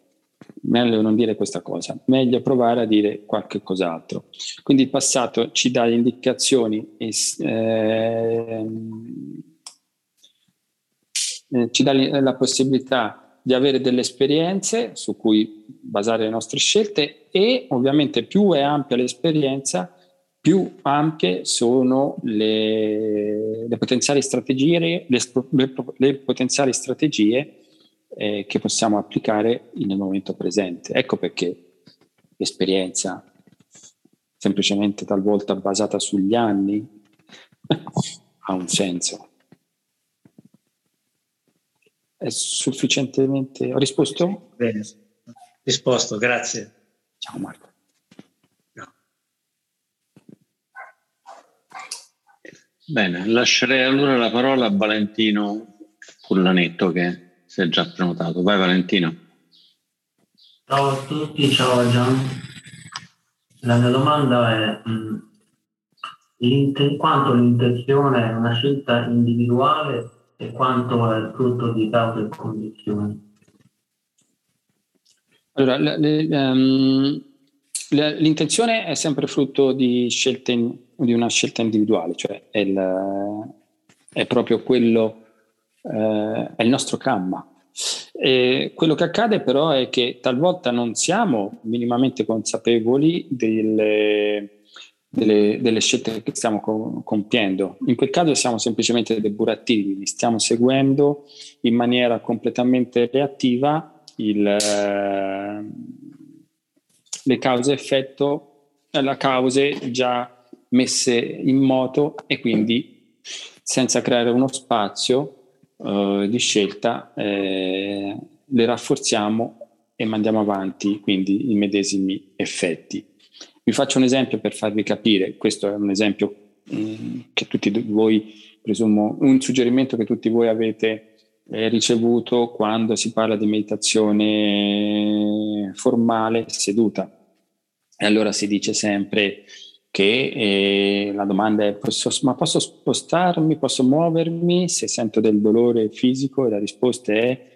meglio non dire questa cosa, meglio provare a dire qualche cos'altro. Quindi il passato ci dà le indicazioni e, eh, ci dà la possibilità di avere delle esperienze su cui basare le nostre scelte e ovviamente più è ampia l'esperienza, più ampie sono le, le potenziali strategie, le, le potenziali strategie eh, che possiamo applicare nel momento presente. Ecco perché l'esperienza, semplicemente talvolta basata sugli anni, ha un senso. È sufficientemente... Ho risposto? Bene, risposto, grazie. Ciao Marco. Bene, lascerei allora la parola a Valentino Cullanetto che si è già prenotato. Vai Valentino. Ciao a tutti, ciao Gian. La mia domanda è mh, quanto l'intenzione è una scelta individuale e quanto è il frutto di cause e condizioni? Allora, le, le, um, le, l'intenzione è sempre frutto di, scelte, di una scelta individuale, cioè è, il, è proprio quello eh, è il nostro karma. E quello che accade però è che talvolta non siamo minimamente consapevoli delle, delle, delle scelte che stiamo co- compiendo. In quel caso siamo semplicemente dei burattini, stiamo seguendo in maniera completamente reattiva il, eh, le cause-effetto, le cause già messe in moto e quindi senza creare uno spazio uh, di scelta eh, le rafforziamo e mandiamo avanti quindi i medesimi effetti. Vi faccio un esempio per farvi capire, questo è un esempio mm, che tutti voi, presumo, un suggerimento che tutti voi avete eh, ricevuto quando si parla di meditazione formale seduta. E allora si dice sempre che eh, la domanda è posso, ma posso spostarmi, posso muovermi se sento del dolore fisico e la risposta è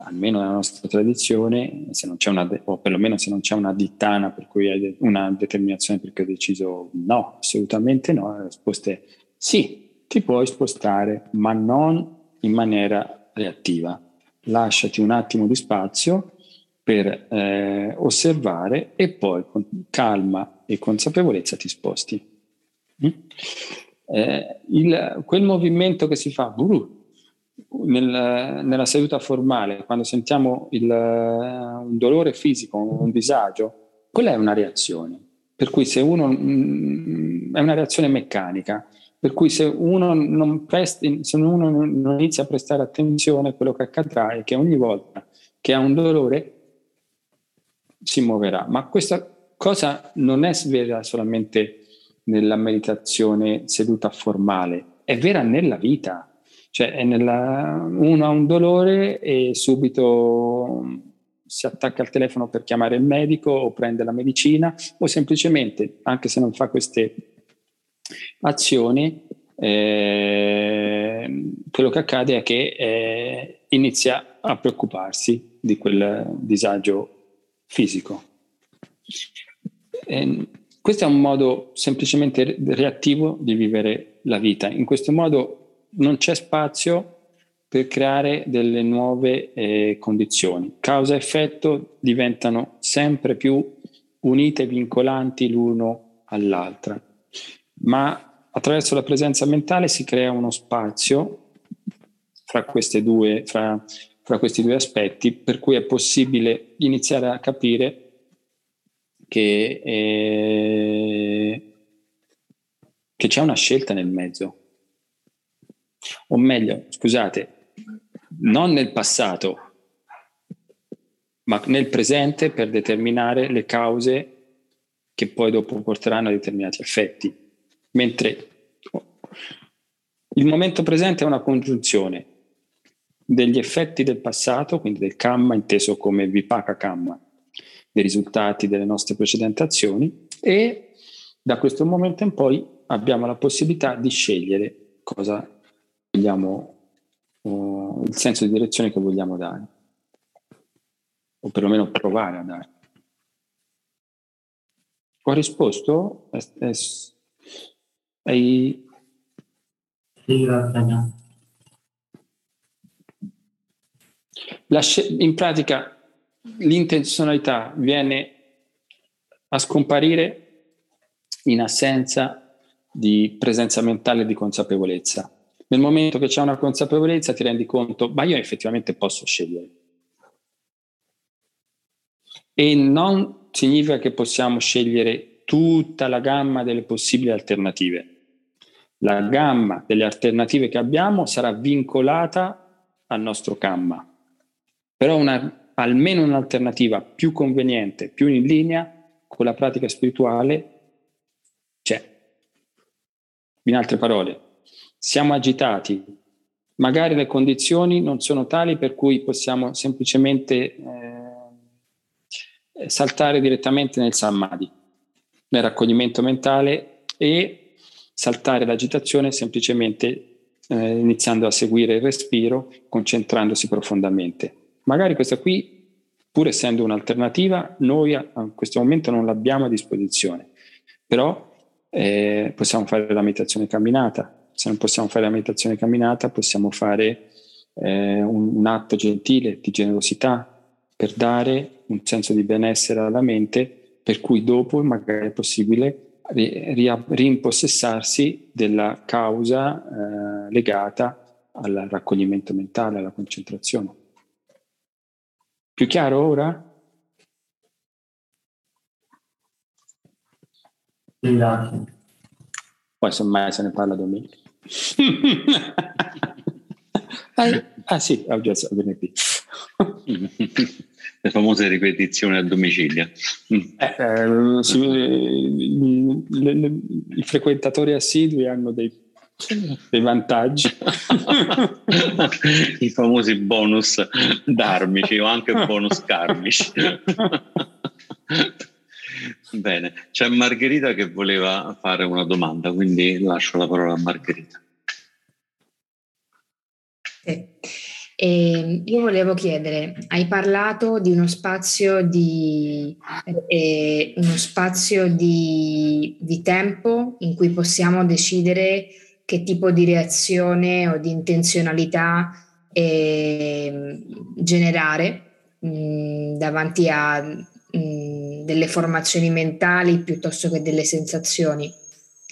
almeno nella nostra tradizione, una, o perlomeno se non c'è una dittana per cui hai una determinazione per cui hai deciso no, assolutamente no, la risposta è sì, ti puoi spostare, ma non in maniera reattiva. Lasciati un attimo di spazio per eh, osservare e poi con calma e consapevolezza ti sposti. Mm? Eh, il, quel movimento che si fa uh, nel, nella seduta formale, quando sentiamo il, un dolore fisico, un disagio, quella è una reazione. Per cui se uno mm, è una reazione meccanica, per cui se uno, non presti, se uno non inizia a prestare attenzione, quello che accadrà è che ogni volta che ha un dolore si muoverà. Ma questa cosa non è vera solamente nella meditazione seduta formale, è vera nella vita. Cioè, nella, uno ha un dolore e subito si attacca al telefono per chiamare il medico o prende la medicina o semplicemente, anche se non fa queste azioni, eh, quello che accade è che eh, inizia a preoccuparsi di quel disagio fisico. E questo è un modo semplicemente reattivo di vivere la vita. In questo modo non c'è spazio per creare delle nuove eh, condizioni. Causa e effetto diventano sempre più unite e vincolanti l'uno all'altra. Ma attraverso la presenza mentale si crea uno spazio fra, due, fra, fra questi due aspetti, per cui è possibile iniziare a capire che, eh, che c'è una scelta nel mezzo. O meglio, scusate, non nel passato, ma nel presente per determinare le cause che poi dopo porteranno a determinati effetti. Mentre il momento presente è una congiunzione degli effetti del passato, quindi del kamma inteso come vipaka kamma, dei risultati delle nostre precedenti azioni e da questo momento in poi abbiamo la possibilità di scegliere cosa vogliamo, uh, il senso di direzione che vogliamo dare, o perlomeno provare a dare. Ho risposto? Hai... Sì, grazie. in pratica l'intenzionalità viene a scomparire in assenza di presenza mentale e di consapevolezza. Nel momento che c'è una consapevolezza ti rendi conto, ma io effettivamente posso scegliere. E non significa che possiamo scegliere tutta la gamma delle possibili alternative. La gamma delle alternative che abbiamo sarà vincolata al nostro gamma. Però una almeno un'alternativa più conveniente, più in linea con la pratica spirituale c'è. In altre parole, siamo agitati, magari le condizioni non sono tali per cui possiamo semplicemente eh, saltare direttamente nel samadhi, nel raccoglimento mentale e saltare l'agitazione semplicemente eh, iniziando a seguire il respiro, concentrandosi profondamente. Magari questa qui, pur essendo un'alternativa, noi a, questo momento non l'abbiamo a disposizione, però eh, possiamo fare la meditazione camminata. Se non possiamo fare la meditazione camminata, possiamo fare eh, un, un atto gentile di generosità per dare un senso di benessere alla mente, per cui dopo magari è possibile rimpossessarsi della causa eh, legata al raccoglimento mentale, alla concentrazione. Più chiaro ora? Grazie. Poi semmai se ne parla domenica. ah, ah, sì, oggi è venerdì. Le famose ripetizioni a domicilio. Eh, eh, si, i, le, le, I frequentatori assidui hanno dei dei vantaggi. I famosi bonus darmici o anche bonus karmici. Bene, c'è Margherita che voleva fare una domanda, quindi lascio la parola a Margherita. Eh, eh, io volevo chiedere, hai parlato di uno spazio di, eh, uno spazio di, di tempo in cui possiamo decidere che tipo di reazione o di intenzionalità eh, generare mh, mm, davanti a mh, mm, delle formazioni mentali piuttosto che delle sensazioni.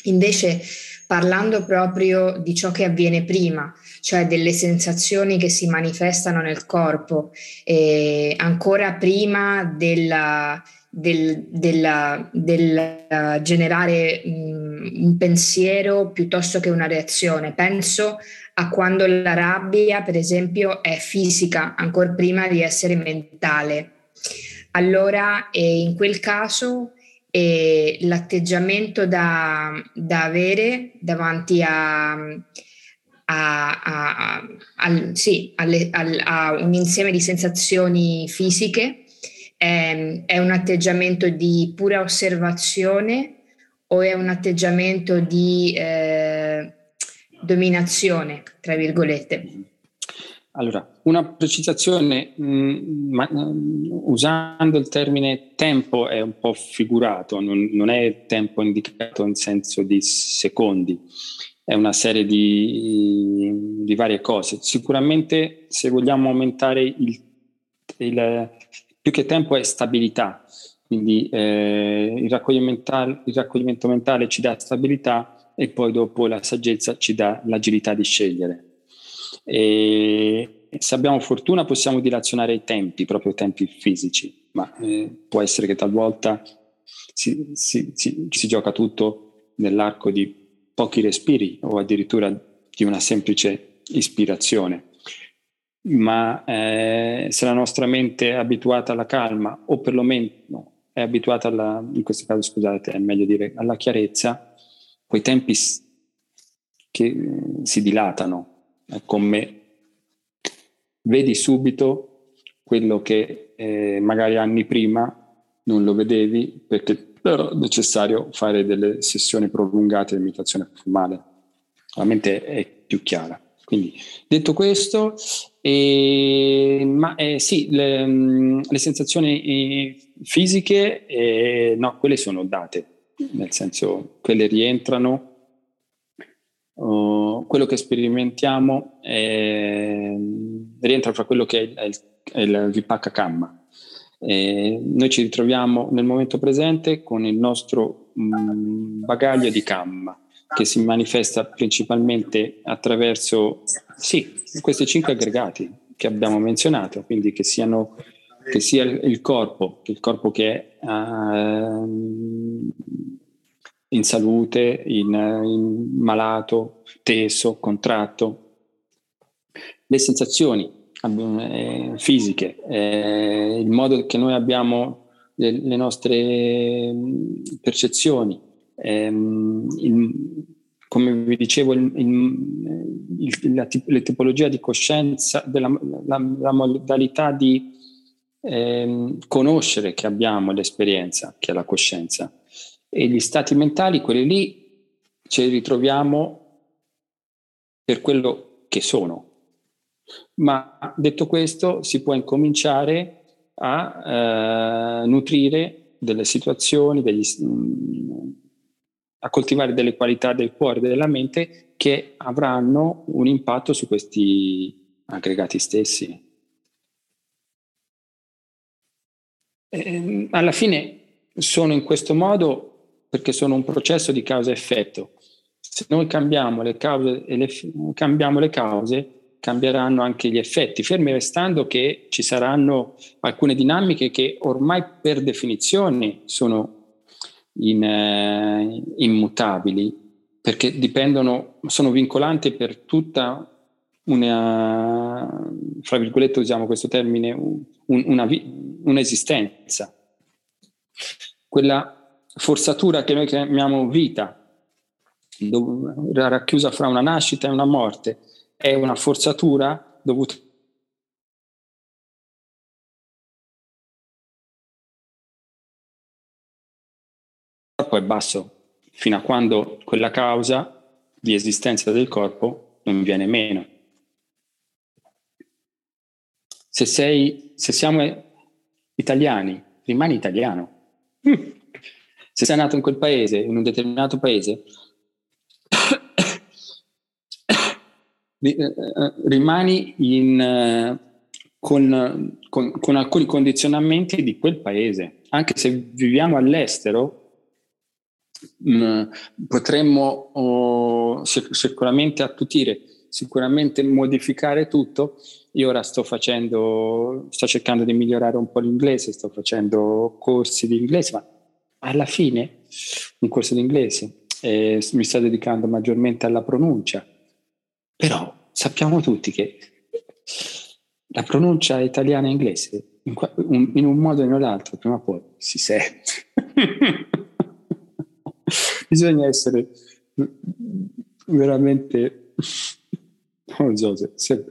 Invece, parlando proprio di ciò che avviene prima, cioè delle sensazioni che si manifestano nel corpo, eh, ancora prima della, del, della, del uh, generare um, un pensiero piuttosto che una reazione. Penso a quando la rabbia, per esempio, è fisica, ancora prima di essere mentale. Allora, eh, in quel caso, eh, l'atteggiamento da, da, avere davanti a, a, a, a sì, alle, a un insieme di sensazioni fisiche è, è un atteggiamento di pura osservazione o è un atteggiamento di eh, dominazione, tra virgolette? Allora, una precisazione, mh, mm, ma, mh, mm, usando il termine tempo è un po' figurato, non, non, è tempo indicato in senso di secondi, è una serie di, di varie cose. Sicuramente se vogliamo aumentare il, il, più che tempo è stabilità, quindi eh, il, raccoglimento, il raccoglimento mentale ci dà stabilità e poi dopo la saggezza ci dà l'agilità di scegliere. E se abbiamo fortuna possiamo dilazionare i tempi, proprio i tempi fisici, ma eh, può essere che talvolta si, si, si, si, gioca tutto nell'arco di pochi respiri o addirittura di una semplice ispirazione ma eh, se la nostra mente è abituata alla calma o perlomeno è abituata alla, in questo caso scusate, è meglio dire alla chiarezza, quei tempi che si dilatano. È come vedi subito quello che eh, magari anni prima non lo vedevi perché era necessario fare delle sessioni prolungate di meditazione formale. La mente è più chiara. Quindi, detto questo, eh, ma eh, sì, le, le sensazioni eh, fisiche, eh, no, quelle sono date, nel senso, quelle rientrano. Uh, quello che sperimentiamo rientra fra quello che è il, è il Vipaka Kamma. Eh, noi ci ritroviamo nel momento presente con il nostro mh, mm, bagaglio di Kamma che si manifesta principalmente attraverso sì, questi cinque aggregati che abbiamo menzionato, quindi che, siano, che sia il corpo, il corpo che è uh, in salute, in, in malato, teso, contratto, le sensazioni fisiche, eh, il modo che noi abbiamo le, le nostre mm, percezioni, ehm, il, come vi dicevo, il, il, la, la, tipologia di coscienza, della, la, la modalità di ehm, conoscere che abbiamo l'esperienza, che è la coscienza. E gli stati mentali, quelli lì, ce li ritroviamo per quello che sono. Ma detto questo, si può incominciare a eh, nutrire delle situazioni, degli, a coltivare delle qualità del cuore e della mente che avranno un impatto su questi aggregati stessi. Ehm, alla fine sono in questo modo perché sono un processo di causa-effetto. Se noi cambiamo le cause, le, cambiamo le cause, cambieranno anche gli effetti, fermi restando che ci saranno alcune dinamiche che ormai per definizione sono in, eh, immutabili perché dipendono, sono vincolanti per tutta una, fra virgolette usiamo questo termine, un, una, un'esistenza. Quella forzatura che noi chiamiamo vita, racchiusa fra una nascita e una morte, è una forzatura dovuta è basso fino a quando quella causa di esistenza del corpo non viene meno. Se, sei, se siamo italiani, rimani italiano. Se sei nato in quel paese, in un determinato paese, rimani in, con, con, con, alcuni condizionamenti di quel paese. Anche se viviamo all'estero, mm, potremmo oh, sicuramente attutire, sicuramente modificare tutto. Io ora sto facendo, sto cercando di migliorare un po' l'inglese, sto facendo corsi di inglese, ma alla fine un corso di inglese, eh, mi sto dedicando maggiormente alla pronuncia, però sappiamo tutti che la pronuncia italiana e inglese in, un, in un modo o nell'altro prima o poi si sente. Bisogna essere veramente non so se, se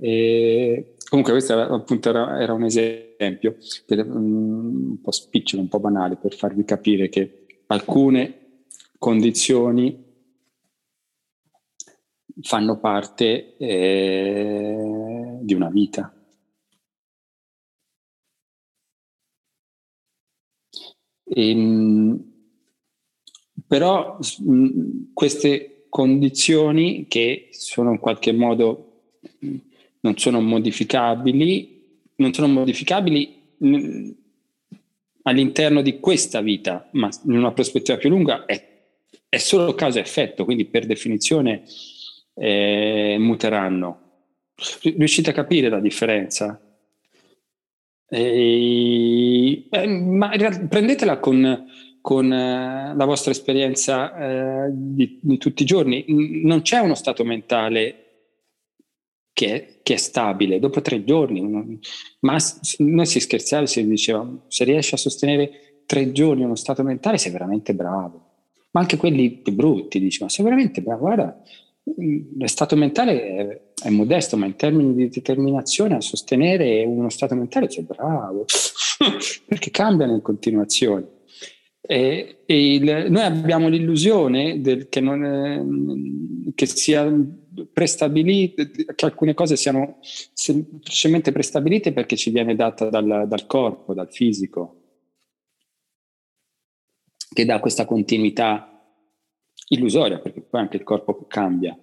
e, comunque questo era, appunto era, era un esempio per, um, un po' spicciolo, un po' banale per farvi capire che alcune condizioni fanno parte eh, di una vita. E, ehm, però mh, queste condizioni che sono in qualche modo non sono modificabili, non sono modificabili mh, all'interno di questa vita, ma in una prospettiva più lunga è, è solo causa effetto, quindi per definizione eh, muteranno. Riuscite a capire la differenza? E, eh, ma prendetela con, con eh, la vostra esperienza eh, di, di, tutti i giorni. Non c'è uno stato mentale che che è stabile dopo tre giorni. Ma noi si scherzava, si diceva, se riesci a sostenere tre giorni uno stato mentale sei veramente bravo. Ma anche quelli più brutti, dicevano, sei veramente bravo. Guarda, lo stato mentale è, è, modesto, ma in termini di determinazione a sostenere uno stato mentale c'è bravo, perché cambiano in continuazione. E, e il, noi abbiamo l'illusione del, che, non, che sia prestabilite, che alcune cose siano semplicemente prestabilite perché ci viene data dal, dal corpo, dal fisico, che dà questa continuità illusoria, perché poi anche il corpo cambia.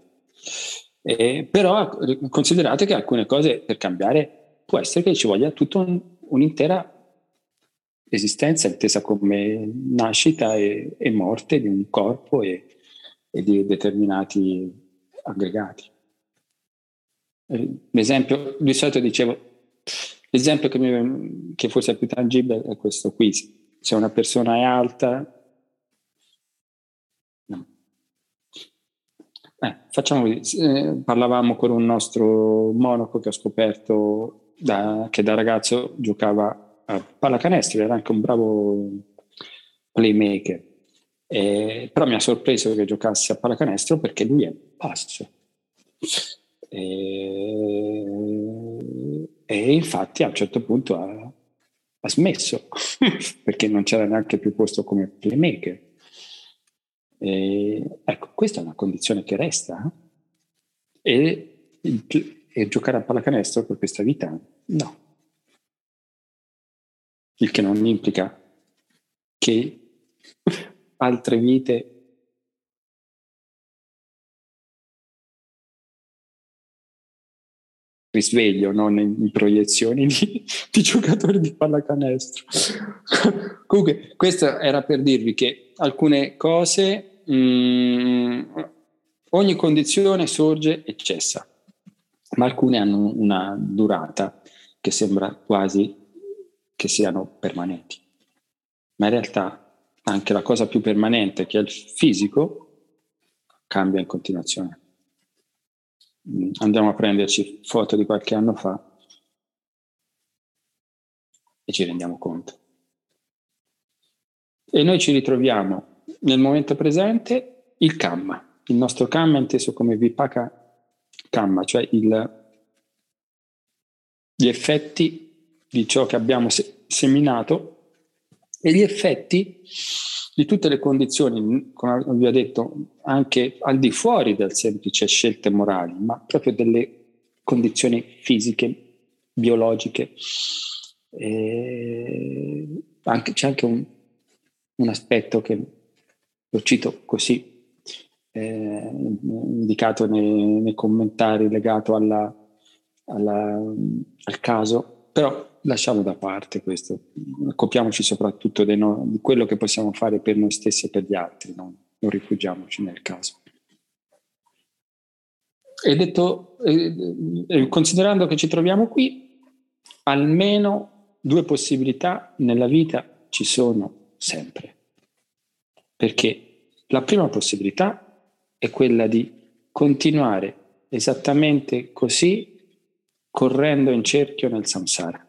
Eh, però considerate che alcune cose per cambiare può essere che ci voglia tutta un, un'intera esistenza intesa come nascita e, e morte di un corpo e, e di determinati aggregati. Eh, l'esempio, di solito dicevo, l'esempio che, mi, che forse è più tangibile è questo qui. Se una persona è alta, Eh, facciamo eh, parlavamo con un nostro monaco che ho scoperto da, che da ragazzo giocava a pallacanestro, era anche un bravo playmaker. Eh, però mi ha sorpreso che giocasse a pallacanestro perché lui è basso. E, e infatti a un certo punto ha, ha smesso perché non c'era neanche più posto come playmaker. E, ecco, questa è una condizione che resta. E, e giocare a pallacanestro per questa vita? No. Il che non implica che altre vite risveglio, non in proiezioni di, di, giocatori di pallacanestro. Comunque, questo era per dirvi che alcune cose mh, ogni condizione sorge e cessa, ma alcune hanno una durata che sembra quasi che siano permanenti. Ma in realtà anche la cosa più permanente, che è il fisico, cambia in continuazione. Andiamo a prenderci foto di qualche anno fa e ci rendiamo conto. E noi ci ritroviamo nel momento presente il kamma. Il nostro kamma inteso come vipaka kamma, cioè il, gli effetti di ciò che abbiamo se, seminato e gli effetti di tutte le condizioni, come vi ho detto, anche al di fuori del semplice scelte morali, ma proprio delle condizioni fisiche, biologiche. Anche, c'è anche un, un aspetto che lo cito così, eh, indicato nei, nei, commentari legato alla, alla, al caso, però lasciamo da parte questo, occupiamoci soprattutto no, di quello che possiamo fare per noi stessi e per gli altri, non, non rifugiamoci nel caso. E detto, eh, considerando che ci troviamo qui, almeno due possibilità nella vita ci sono sempre. Perché la prima possibilità è quella di continuare esattamente così correndo in cerchio nel samsara.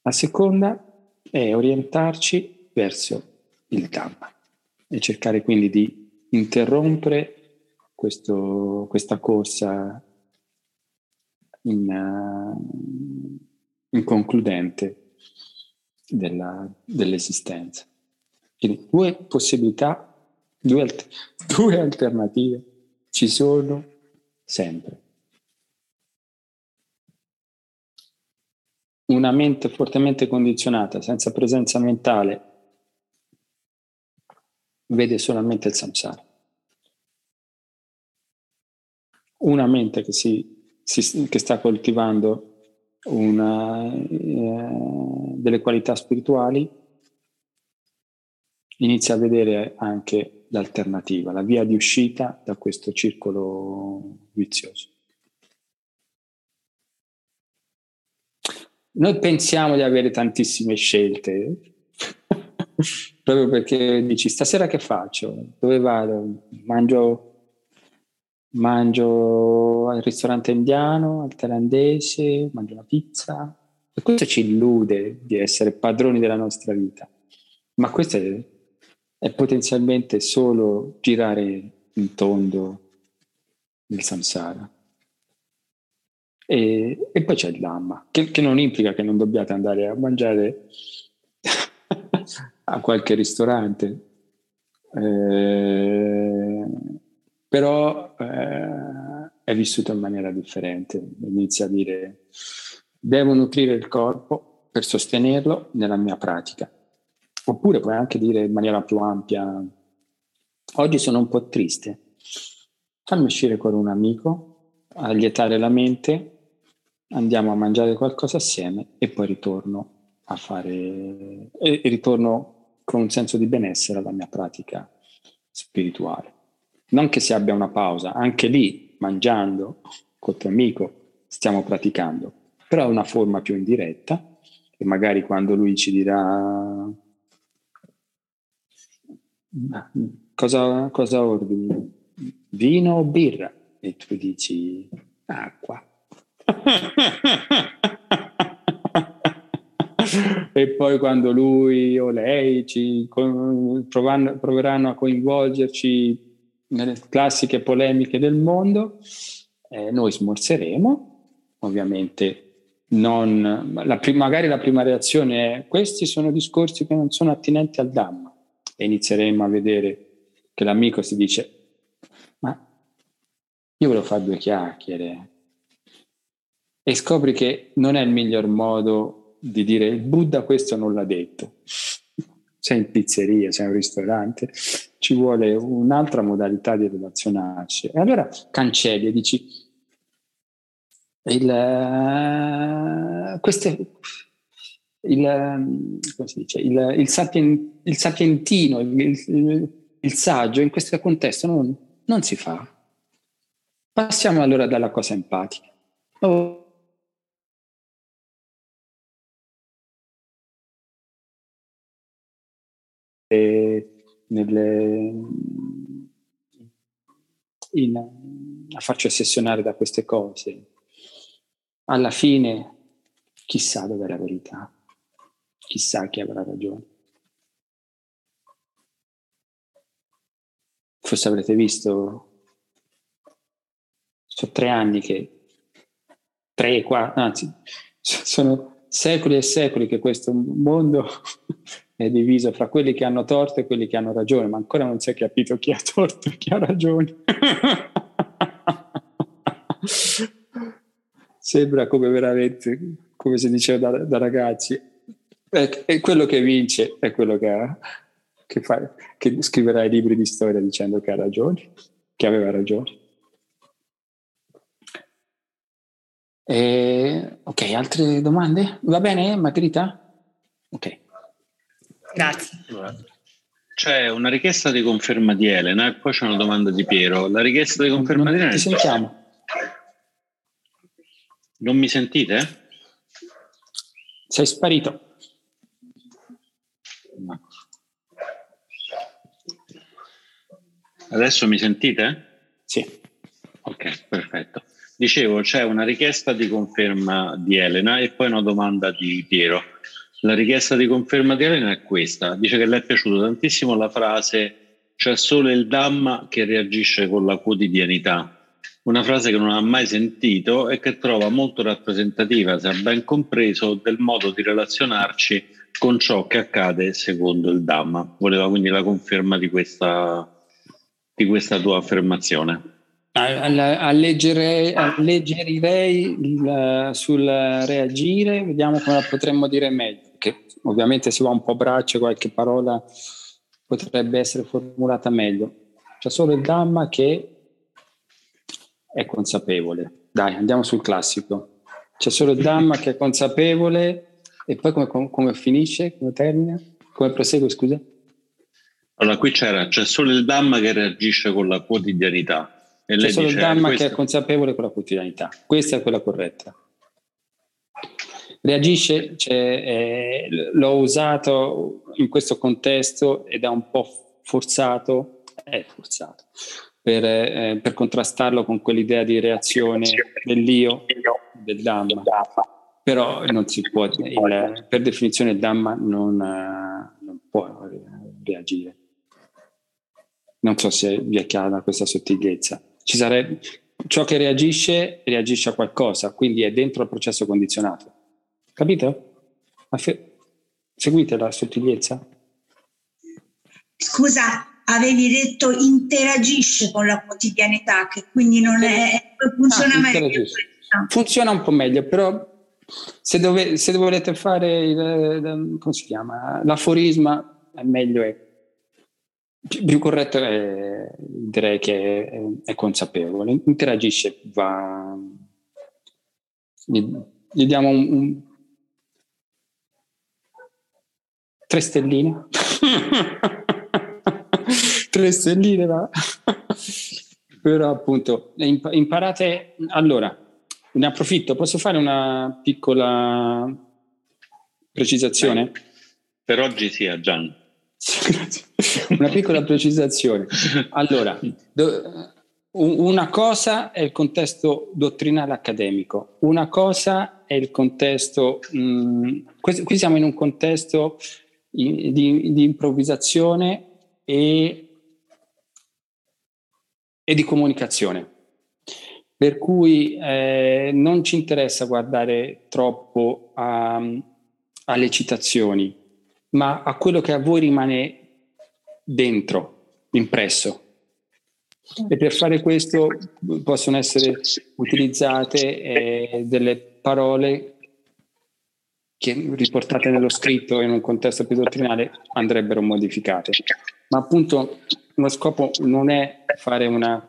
La seconda è orientarci verso il Dhamma e cercare quindi di interrompere questo, questa corsa in, uh, inconcludente della, dell'esistenza. Quindi due possibilità Due, due alternative ci sono sempre. Una mente fortemente condizionata, senza presenza mentale, vede solamente il samsara. Una mente che, si, si, che sta coltivando una, eh, delle qualità spirituali inizia a vedere anche l'alternativa, la via di uscita da questo circolo vizioso. Noi pensiamo di avere tantissime scelte, proprio perché dici stasera che faccio? Dove vado? Mangio, mangio al ristorante indiano, al thailandese, mangio una pizza. E questo ci illude di essere padroni della nostra vita. Ma questo è è potenzialmente solo girare in tondo nel samsara. E, e poi c'è il Dhamma, che, che, non implica che non dobbiate andare a mangiare a qualche ristorante, eh, però eh, è vissuto in maniera differente. Inizia a dire, devo nutrire il corpo per sostenerlo nella mia pratica. Oppure puoi anche dire in maniera più ampia, oggi sono un po' triste, fammi uscire con un amico, a lietare la mente, andiamo a mangiare qualcosa assieme e poi ritorno a fare, e, ritorno con un senso di benessere alla mia pratica spirituale. Non che si abbia una pausa, anche lì, mangiando col tuo amico, stiamo praticando, però è una forma più indiretta e magari quando lui ci dirà cosa, cosa ordini? Vino o birra? E tu dici acqua. e poi quando lui o lei ci provano, proveranno a coinvolgerci nelle classiche polemiche del mondo, eh, noi smorzeremo, ovviamente non, la prima, magari la prima reazione è questi sono discorsi che non sono attinenti al Dhamma. E inizieremo a vedere che l'amico si dice ma io volevo fare due chiacchiere e scopri che non è il miglior modo di dire il Buddha questo non l'ha detto sei in pizzeria, sei in ristorante ci vuole un'altra modalità di relazionarci e allora cancelli e dici il, uh, queste il, ehm, dice, il, il, sapien, il sapientino, il, il, saggio in questo contesto non, non, si fa. Passiamo allora dalla cosa empatica. Oh. Nelle, in, a farci ossessionare da queste cose. Alla fine, chissà dov'è la verità chissà chi avrà ragione. Forse avrete visto, sono tre anni che, tre, quattro, anzi, sono secoli e secoli che questo mondo è diviso fra quelli che hanno torto e quelli che hanno ragione, ma ancora non si è capito chi ha torto e chi ha ragione. Sembra come veramente, come si diceva da, da ragazzi, e quello che vince è quello che ha, che, fa, che scriverà i libri di storia dicendo che ha ragione, che aveva ragione. E, ok, altre domande? Va bene, Margherita? Ok. Grazie. C'è una richiesta di conferma di Elena e poi c'è una domanda di Piero. La richiesta di conferma non di Elena... Ti sentiamo. Non mi sentite? Sei sparito. No. Adesso mi sentite? Sì. Ok, perfetto. Dicevo, c'è una richiesta di conferma di Elena e poi una domanda di Piero. La richiesta di conferma di Elena è questa. Dice che le è piaciuta tantissimo la frase c'è solo il Dhamma che reagisce con la quotidianità. Una frase che non ha mai sentito e che trova molto rappresentativa, se ha ben compreso, del modo di relazionarci con ciò che accade secondo il Dhamma. Voleva quindi la conferma di questa, di questa tua affermazione. Alleggerirei il, sul reagire, vediamo come la potremmo dire meglio, che ovviamente si va un po' a braccio, qualche parola potrebbe essere formulata meglio. C'è solo il Dhamma che è consapevole. Dai, andiamo sul classico. C'è solo il Dhamma che è consapevole e poi come, come finisce, come termina, come prosegue, scusa? Allora, qui c'era, c'è solo il Dhamma che reagisce con la quotidianità. E C'è solo il Dhamma questo... che è consapevole con la quotidianità. Questa è quella corretta. Reagisce, cioè, eh, l'ho usato in questo contesto ed è un po' forzato, è forzato, per, eh, per contrastarlo con quell'idea di reazione dell'io, del Dhamma. Però non si può, il, per definizione il Dhamma non, uh, non può reagire. Non so se vi è chiara questa sottigliezza ci sarebbe, ciò che reagisce reagisce a qualcosa, quindi è dentro il processo condizionato. Capito? Seguite la sottigliezza? Scusa, avevi detto interagisce con la quotidianità, che quindi non è, funziona ah, meglio. Funziona un po' meglio, però se, dove, se volete fare il, come si chiama, l'aforisma, è meglio è più corretto è, direi che è, è, consapevole, interagisce, va, gli, gli diamo un, un, tre stelline, tre stelline va. però appunto imparate, allora ne approfitto, posso fare una piccola precisazione? Per oggi sì, a Gian. Una piccola precisazione. Allora, do, una cosa è il contesto dottrinale accademico, una cosa è il contesto, mh, mm, qui siamo in un contesto di, di improvvisazione e, e, di comunicazione. Per cui eh, non ci interessa guardare troppo a, alle citazioni, ma a quello che a voi rimane dentro, impresso. E per fare questo possono essere utilizzate eh, delle parole che riportate nello scritto in un contesto più dottrinale andrebbero modificate. Ma appunto lo scopo non è fare una,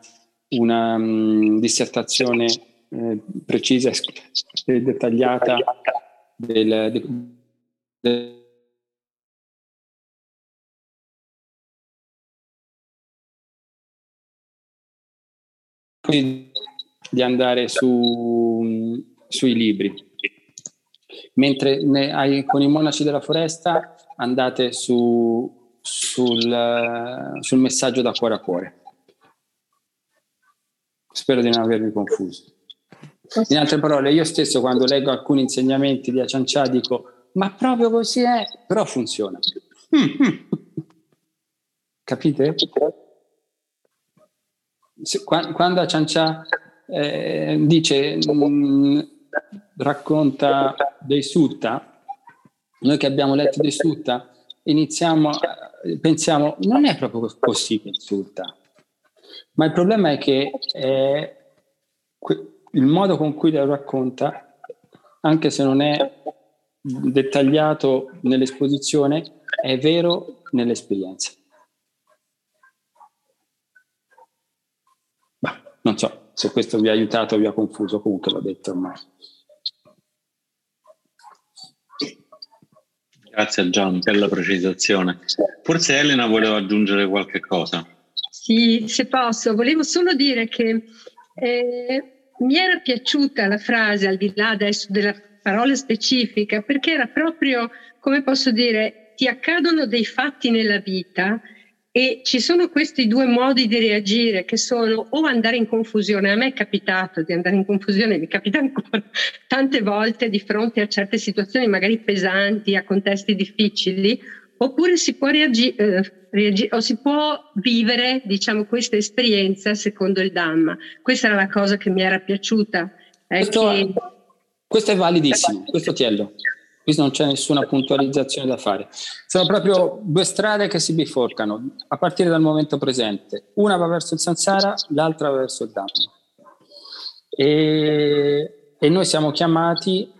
una um, dissertazione eh, precisa e dettagliata del, del di andare su, sui libri. Mentre ne, con i monaci della foresta andate su, sul, sul messaggio da cuore a cuore. Spero di non avervi confuso. In altre parole, io stesso quando leggo alcuni insegnamenti di Aciancià dico, ma proprio così è, però funziona. Capite? quando a Ciancià eh, dice, mm, racconta dei sutta, noi che abbiamo letto dei sutta, iniziamo a, pensiamo non è proprio possibile che sutta, ma il problema è che è il modo con cui lo racconta, anche se non è dettagliato nell'esposizione, è vero nell'esperienza. Non so se questo vi ha aiutato o vi ha confuso, comunque l'ho detto ormai. Grazie a Gian per la precisazione. Forse Elena voleva aggiungere qualche cosa. Sì, se posso, volevo solo dire che eh, mi era piaciuta la frase, al di là adesso della parola specifica, perché era proprio, come posso dire, ti accadono dei fatti nella vita e ci sono questi due modi di reagire che sono o andare in confusione, a me è capitato di andare in confusione, mi capita ancora tante volte di fronte a certe situazioni magari pesanti, a contesti difficili, oppure si può reagire, eh, o si può vivere, diciamo, questa esperienza secondo il Dhamma. Questa era la cosa che mi era piaciuta. Eh, questo, che... questo, è validissimo, questo Tiello. Qui non c'è nessuna puntualizzazione da fare. Sono proprio due strade che si biforcano a partire dal momento presente. Una va verso il Sansara, l'altra va verso il Dhamma. E, e noi siamo chiamati,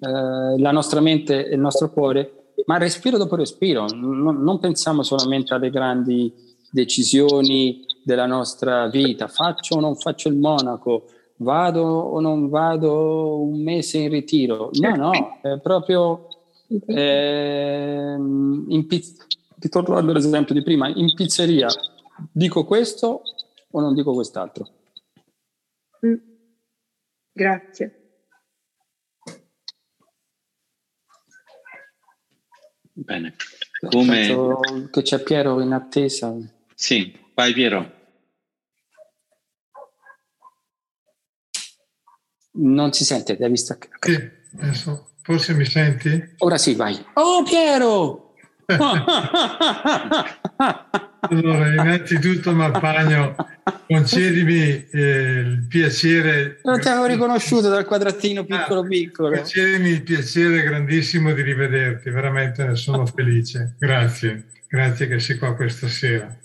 eh, la nostra mente e il nostro cuore, ma respiro dopo respiro. Non, non pensiamo solamente alle grandi decisioni della nostra vita. Faccio o non faccio il monaco? Vado o non vado un mese in ritiro. No, no, è proprio eh, in pizz- ritornando all'esempio di prima, in pizzeria dico questo o non dico quest'altro. Mm. Grazie. Bene. Come... Che c'è Piero in attesa. Sì, vai Piero. Non si sente, devi staccare. Sì, adesso, forse mi senti? Ora sì, vai. Oh Piero! allora, innanzitutto Marpagno, concedimi eh, il piacere... Non ti avevo riconosciuto dal quadratino piccolo ah, piccolo. Concedimi il piacere grandissimo di rivederti, veramente ne sono felice. Grazie, grazie che sei qua questa sera.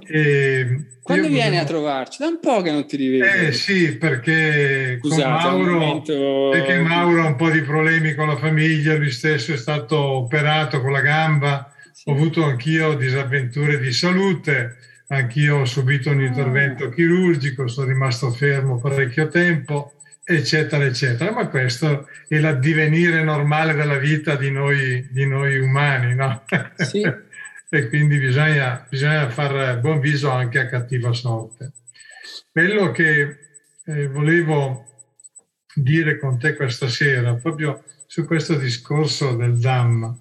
E Quando vieni volevo... a trovarci? Da un po' che non ti rivedo. Eh sì, perché Scusate, Mauro, momento... perché Mauro ha un po' di problemi con la famiglia, lui stesso è stato operato con la gamba, sì. ho avuto anch'io disavventure di salute, anch'io ho subito un intervento oh. chirurgico, sono rimasto fermo parecchio tempo, eccetera, eccetera. Ma questo è l'addivenire normale della vita di noi, di noi umani, no? Sì. e quindi bisogna, bisogna fare buon viso anche a cattiva sorte. Quello che eh, volevo dire con te questa sera, proprio su questo discorso del Dhamma,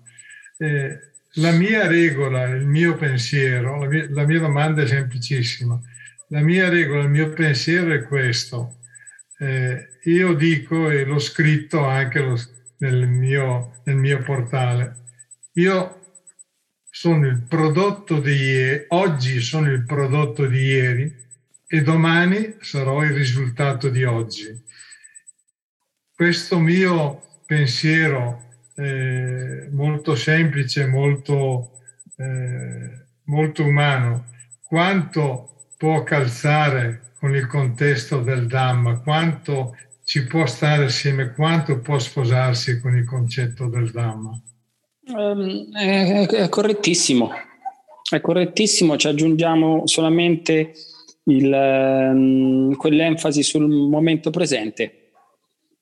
eh, la mia regola, il mio pensiero, la mia, la mia, domanda è semplicissima. La mia regola, il mio pensiero è questo. Eh, io dico, e l'ho scritto anche lo, nel, mio, nel mio portale, io sono il prodotto di ieri, oggi sono il prodotto di ieri e domani sarò il risultato di oggi. Questo mio pensiero eh, molto semplice, molto, eh, molto umano, quanto può calzare con il contesto del Dhamma, quanto ci può stare assieme, quanto può sposarsi con il concetto del Dhamma. Um, è, correttissimo, è correttissimo, ci aggiungiamo solamente il, um, quell'enfasi sul momento presente,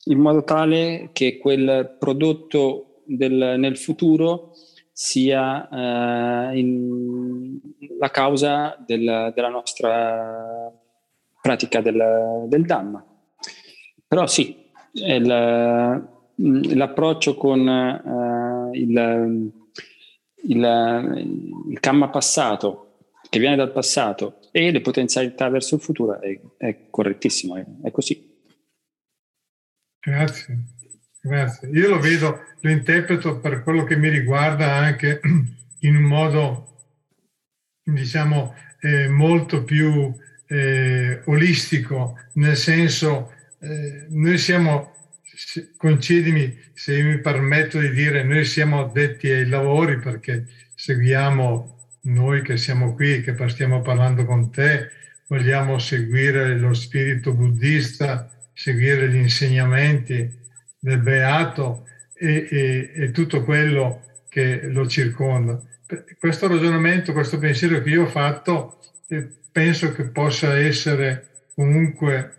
in modo tale che quel prodotto del, nel futuro sia uh, in, la causa del, della nostra pratica del, del Dhamma. Però sì, il, l'approccio con uh, il, il, il camma passato che viene dal passato e le potenzialità verso il futuro è, è correttissimo, è, è, così. Grazie, grazie. Io lo vedo, lo interpreto per quello che mi riguarda anche in un modo, diciamo, eh, molto più eh, olistico, nel senso, eh, noi siamo concedimi se mi permetto di dire, noi siamo addetti ai lavori perché seguiamo noi che siamo qui, che stiamo parlando con te, vogliamo seguire lo spirito buddista, seguire gli insegnamenti del beato e, e, e tutto quello che lo circonda. Questo ragionamento, questo pensiero che io ho fatto, eh, penso che possa essere comunque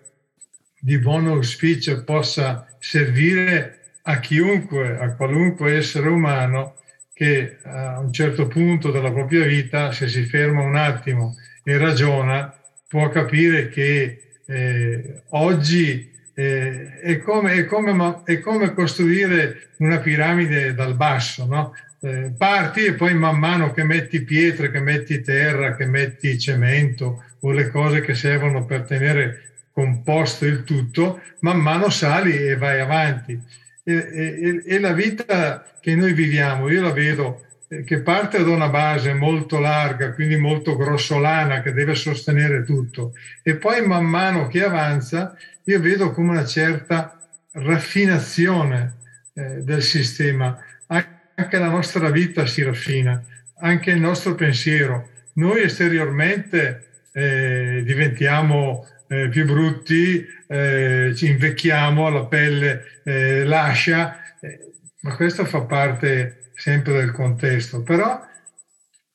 di buon auspicio possa servire a chiunque, a qualunque essere umano che a un certo punto della propria vita, se si ferma un attimo e ragiona, può capire che eh, oggi eh, è, come, è, come, è, come, costruire una piramide dal basso, no? eh, parti e poi man mano che metti pietre, che metti terra, che metti cemento o le cose che servono per tenere composto il tutto, man mano sali e vai avanti. E, e, e la vita che noi viviamo, io la vedo eh, che parte da una base molto larga, quindi molto grossolana, che deve sostenere tutto, e poi man mano che avanza, io vedo come una certa raffinazione eh, del sistema. Anche la nostra vita si raffina, anche il nostro pensiero. Noi esteriormente eh, diventiamo eh, più brutti, eh, ci invecchiamo, la pelle eh, lascia, eh, ma questo fa parte sempre del contesto. Però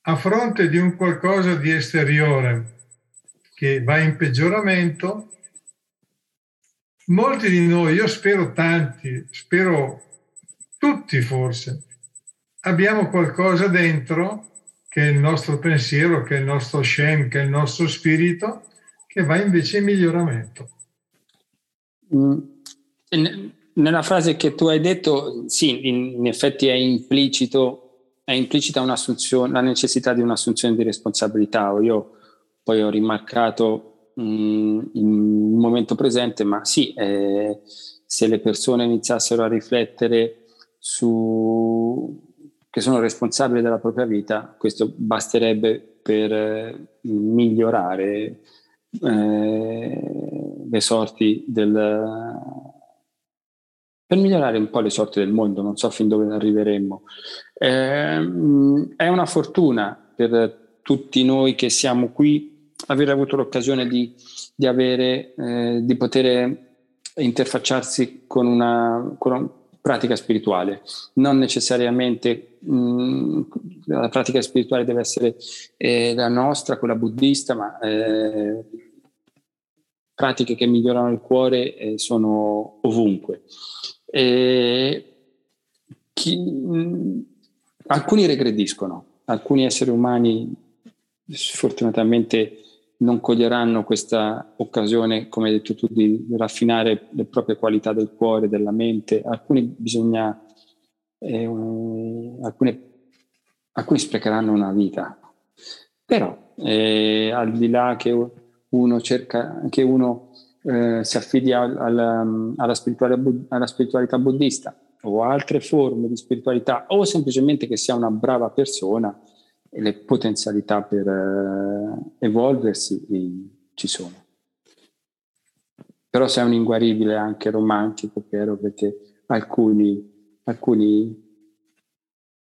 a fronte di un qualcosa di esteriore che va in peggioramento, molti di noi, io spero tanti, spero tutti forse, abbiamo qualcosa dentro che è il nostro pensiero, che è il nostro Shem, che è il nostro spirito, che va invece in miglioramento. Mm. Nella frase che tu hai detto, sì, in, effetti è implicito, è implicita un'assunzione, la necessità di un'assunzione di responsabilità. Io poi ho rimarcato mh, mm, in un momento presente, ma sì, eh, se le persone iniziassero a riflettere su che sono responsabili della propria vita, questo basterebbe per eh, migliorare eh, le sorti del... per migliorare un po' le sorti del mondo, non so fin dove arriveremo. Eh, è una fortuna per tutti noi che siamo qui aver avuto l'occasione di, di, avere, eh, di poter interfacciarsi con una, con una pratica spirituale, non necessariamente mh, la pratica spirituale deve essere eh, la nostra, quella buddista, ma eh, pratiche che migliorano il cuore eh, sono ovunque. Chi, mh, alcuni regrediscono, alcuni esseri umani sfortunatamente non coglieranno questa occasione, come hai detto tu, di raffinare le proprie qualità del cuore, della mente. Alcuni bisogna, eh, alcune, alcuni sprecheranno una vita. Però, eh, al di là che uno cerca, che uno eh, si affidi al, al, alla, spiritualità, alla spiritualità buddista o altre forme di spiritualità, o semplicemente che sia una brava persona, le potenzialità per eh, evolversi ci sono. Però sei un inguaribile anche romantico, Piero, perché alcuni, alcuni,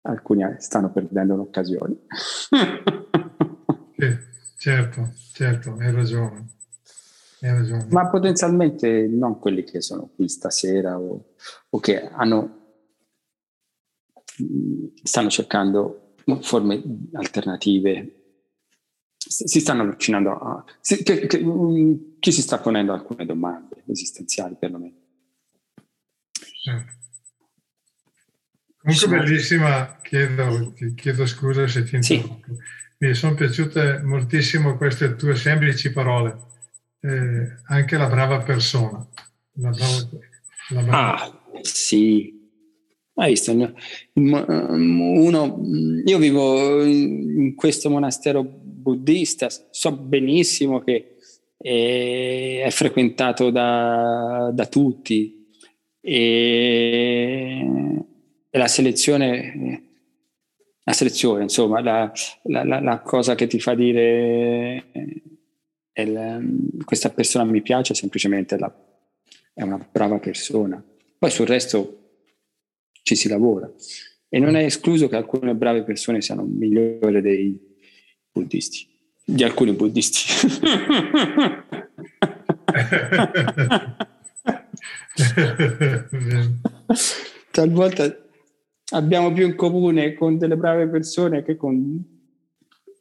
alcuni stanno perdendo l'occasione. sì, certo, certo, hai ragione. hai ragione. Ma potenzialmente non quelli che sono qui stasera o, o che hanno, stanno cercando forme alternative si stanno avvicinando a... Si, che, che, mm, chi si sta ponendo alcune domande esistenziali perlomeno. Certo. Comunque bellissima, chiedo, chiedo, scusa se ti interrompo. Sì. Mi sono piaciute moltissimo queste tue semplici parole, eh, anche la brava persona. La brava, la brava. Ah, sì, hai visto? Uno, io vivo in questo monastero buddista, so benissimo che è, frequentato da, da tutti e, e, la selezione, la selezione, insomma, la, la, la, la cosa che ti fa dire questa persona mi piace semplicemente è una brava persona. Poi sul resto ci si lavora. E non è escluso che alcune brave persone siano migliori dei buddisti, di alcuni buddisti. Talvolta abbiamo più in comune con delle brave persone che con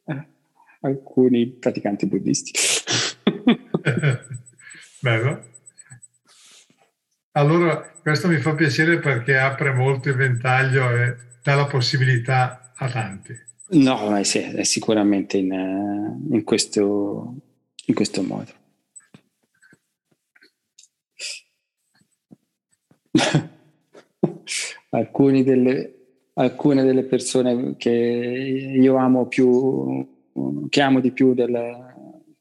eh, alcuni praticanti buddisti. Bello. Allora, questo mi fa piacere perché apre molto il ventaglio e dà la possibilità a tanti. No, è, è sicuramente in, in, questo, in questo modo. alcune, delle, alcune delle persone che io amo più, che amo di più del,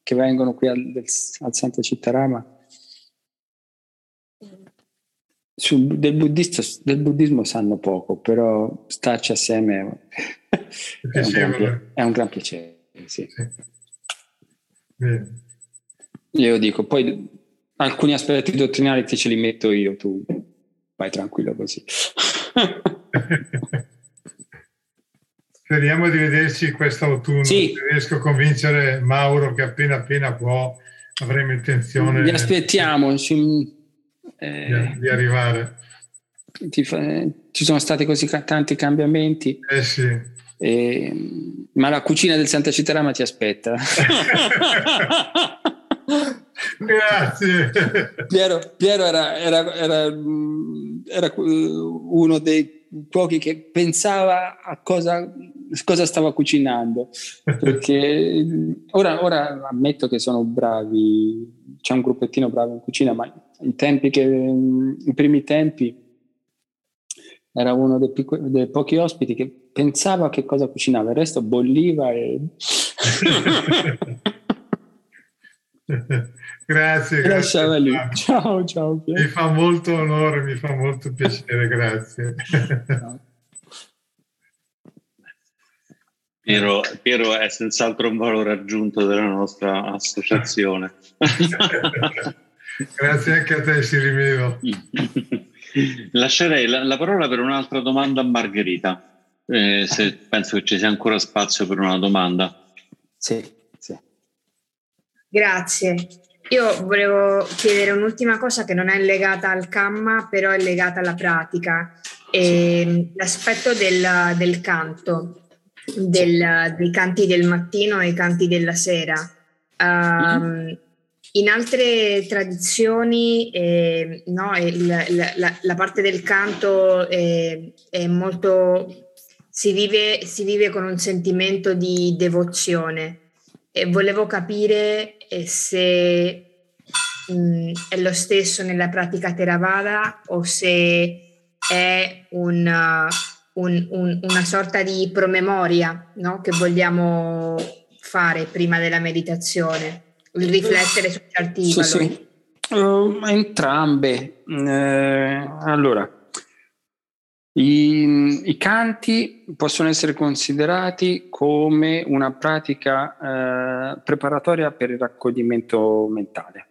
che vengono qui al, del, al Santa Cittarama su, del, del, buddismo sanno poco, però starci assieme è, un gran, è un gran piacere. Sì. Io dico, poi alcuni aspetti dottrinali ti ce li metto io, tu vai tranquillo così. Speriamo di vederci quest'autunno. Sì. riesco a convincere Mauro che appena appena può avremo intenzione. Vi aspettiamo. Ci eh, di, arrivare. Fa, ci sono stati così tanti cambiamenti. Eh sì. Eh, ma la cucina del Santa Citarama ti aspetta. Grazie. Piero, Piero era, era, era, era, uno dei pochi che pensava a cosa, cosa stava cucinando. Perché ora, ora ammetto che sono bravi, c'è un gruppettino bravo in cucina, ma i tempi che, i primi tempi era uno dei, picco, dei, pochi ospiti che pensava a che cosa cucinava, il resto bolliva e... grazie, grazie. Lì. Ciao, ciao. Mi fa molto onore, mi fa molto piacere, grazie. Piero, Piero, è senz'altro un valore aggiunto della nostra associazione. Grazie anche a te, Sirimevo. Lascerei la, la, parola per un'altra domanda a Margherita, eh, se penso che ci sia ancora spazio per una domanda. Sì, sì. Grazie. Io volevo chiedere un'ultima cosa che non è legata al camma, però è legata alla pratica. E l'aspetto del, del canto, del, dei canti del mattino e i canti della sera. Um, mm-hmm in altre tradizioni eh, no, il, la, la, parte del canto è, è molto, si vive, si vive, con un sentimento di devozione e volevo capire eh, se mh, mm, è lo stesso nella pratica Theravada o se è un, un, un, una sorta di promemoria no, che vogliamo fare prima della meditazione il riflettere su certi sì? Sì. Uh, entrambe. Eh, allora, i, i, canti possono essere considerati come una pratica eh, preparatoria per il raccoglimento mentale.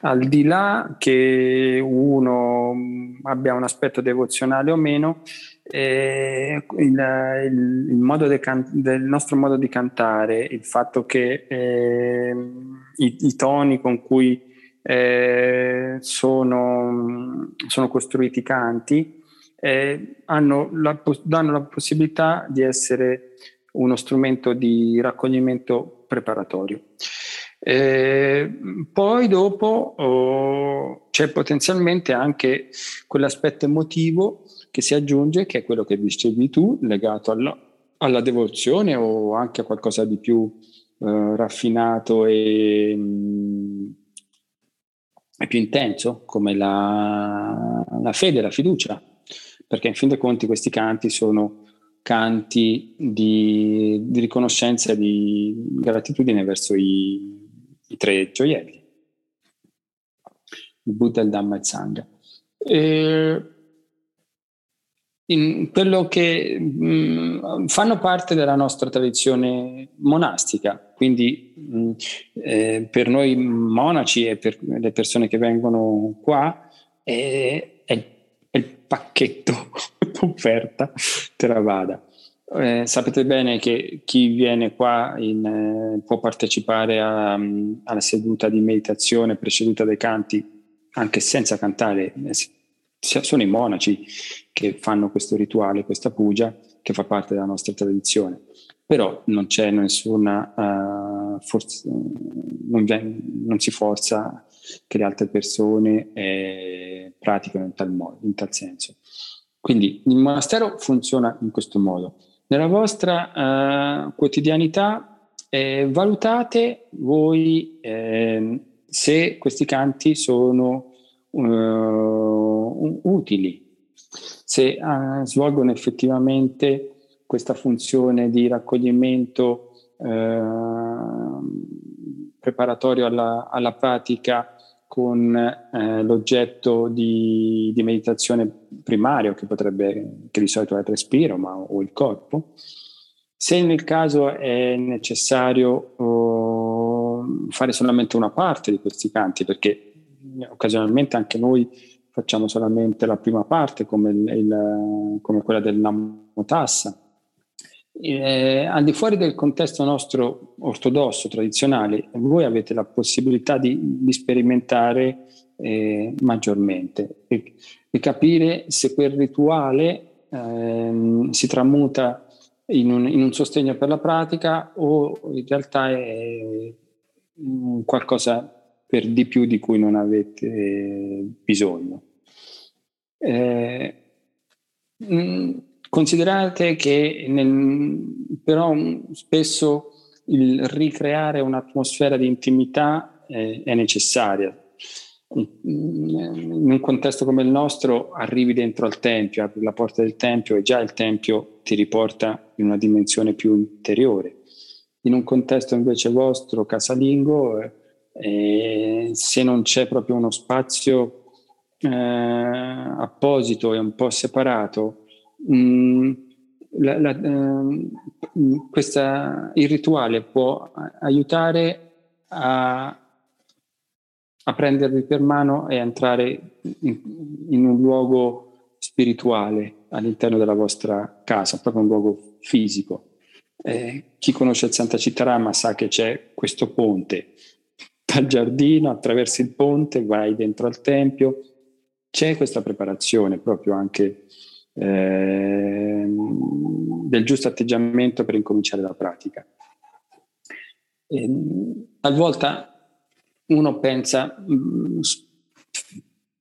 Al di là che uno abbia un aspetto devozionale o meno, eh, il, il, il, modo de can- del nostro modo di cantare, il fatto che eh, i, i, toni con cui eh, sono, sono, costruiti i canti eh, la, danno la possibilità di essere uno strumento di raccoglimento preparatorio. Eh, poi dopo oh, c'è potenzialmente anche quell'aspetto emotivo che si aggiunge, che è quello che dicevi tu, legato alla, alla devozione o anche a qualcosa di più eh, raffinato e, mh, mm, e, più intenso, come la, la fede, la fiducia, perché in fin dei conti questi canti sono canti di, di riconoscenza e di gratitudine verso i, i tre gioielli, il Buddha, il Dhamma e il Sangha. E quello che mh, mm, fanno parte della nostra tradizione monastica, quindi mh, mm, eh, per noi monaci e per le persone che vengono qua è, è, pacchetto d'offerta Theravada. Eh, sapete bene che chi viene qua in, eh, può partecipare a, um, alla seduta di meditazione preceduta dai canti anche senza cantare, eh, sono i monaci che fanno questo rituale, questa puja, che fa parte della nostra tradizione. Però non c'è nessuna uh, forza, non, non, si forza che le altre persone eh, praticano in tal, modo, in tal senso. Quindi il monastero funziona in questo modo. Nella vostra uh, quotidianità eh, valutate voi eh, se questi canti sono uh, utili, se uh, svolgono effettivamente questa funzione di raccoglimento preparatorio alla, alla pratica con eh, l'oggetto di, di, meditazione primario che potrebbe, che di solito è il respiro ma, o il corpo. Se nel caso è necessario oh, fare solamente una parte di questi canti, perché occasionalmente anche noi facciamo solamente la prima parte come, il, come quella del Namotassa, eh, al di fuori del contesto nostro ortodosso, tradizionale, voi avete la possibilità di, di sperimentare eh, maggiormente e, e, capire se quel rituale eh, si tramuta in un, in un, sostegno per la pratica o in realtà è qualcosa per di più di cui non avete bisogno. Eh, mh, Considerate che nel, però spesso il ricreare un'atmosfera di intimità eh, è necessaria. In un contesto come il nostro arrivi dentro al Tempio, apri la porta del Tempio e già il Tempio ti riporta in una dimensione più interiore. In un contesto invece vostro, casalingo, eh, se non c'è proprio uno spazio eh, apposito e un po' separato, Mm, la, la, eh, questa, il rituale può aiutare a, a prendervi per mano e entrare in, in, un luogo spirituale all'interno della vostra casa, proprio un luogo fisico. Eh, chi conosce il Santa Citarama sa che c'è questo ponte dal giardino, attraverso il ponte, vai dentro al tempio, c'è questa preparazione proprio anche eh, del giusto atteggiamento per incominciare la pratica. E, talvolta uno pensa, mm,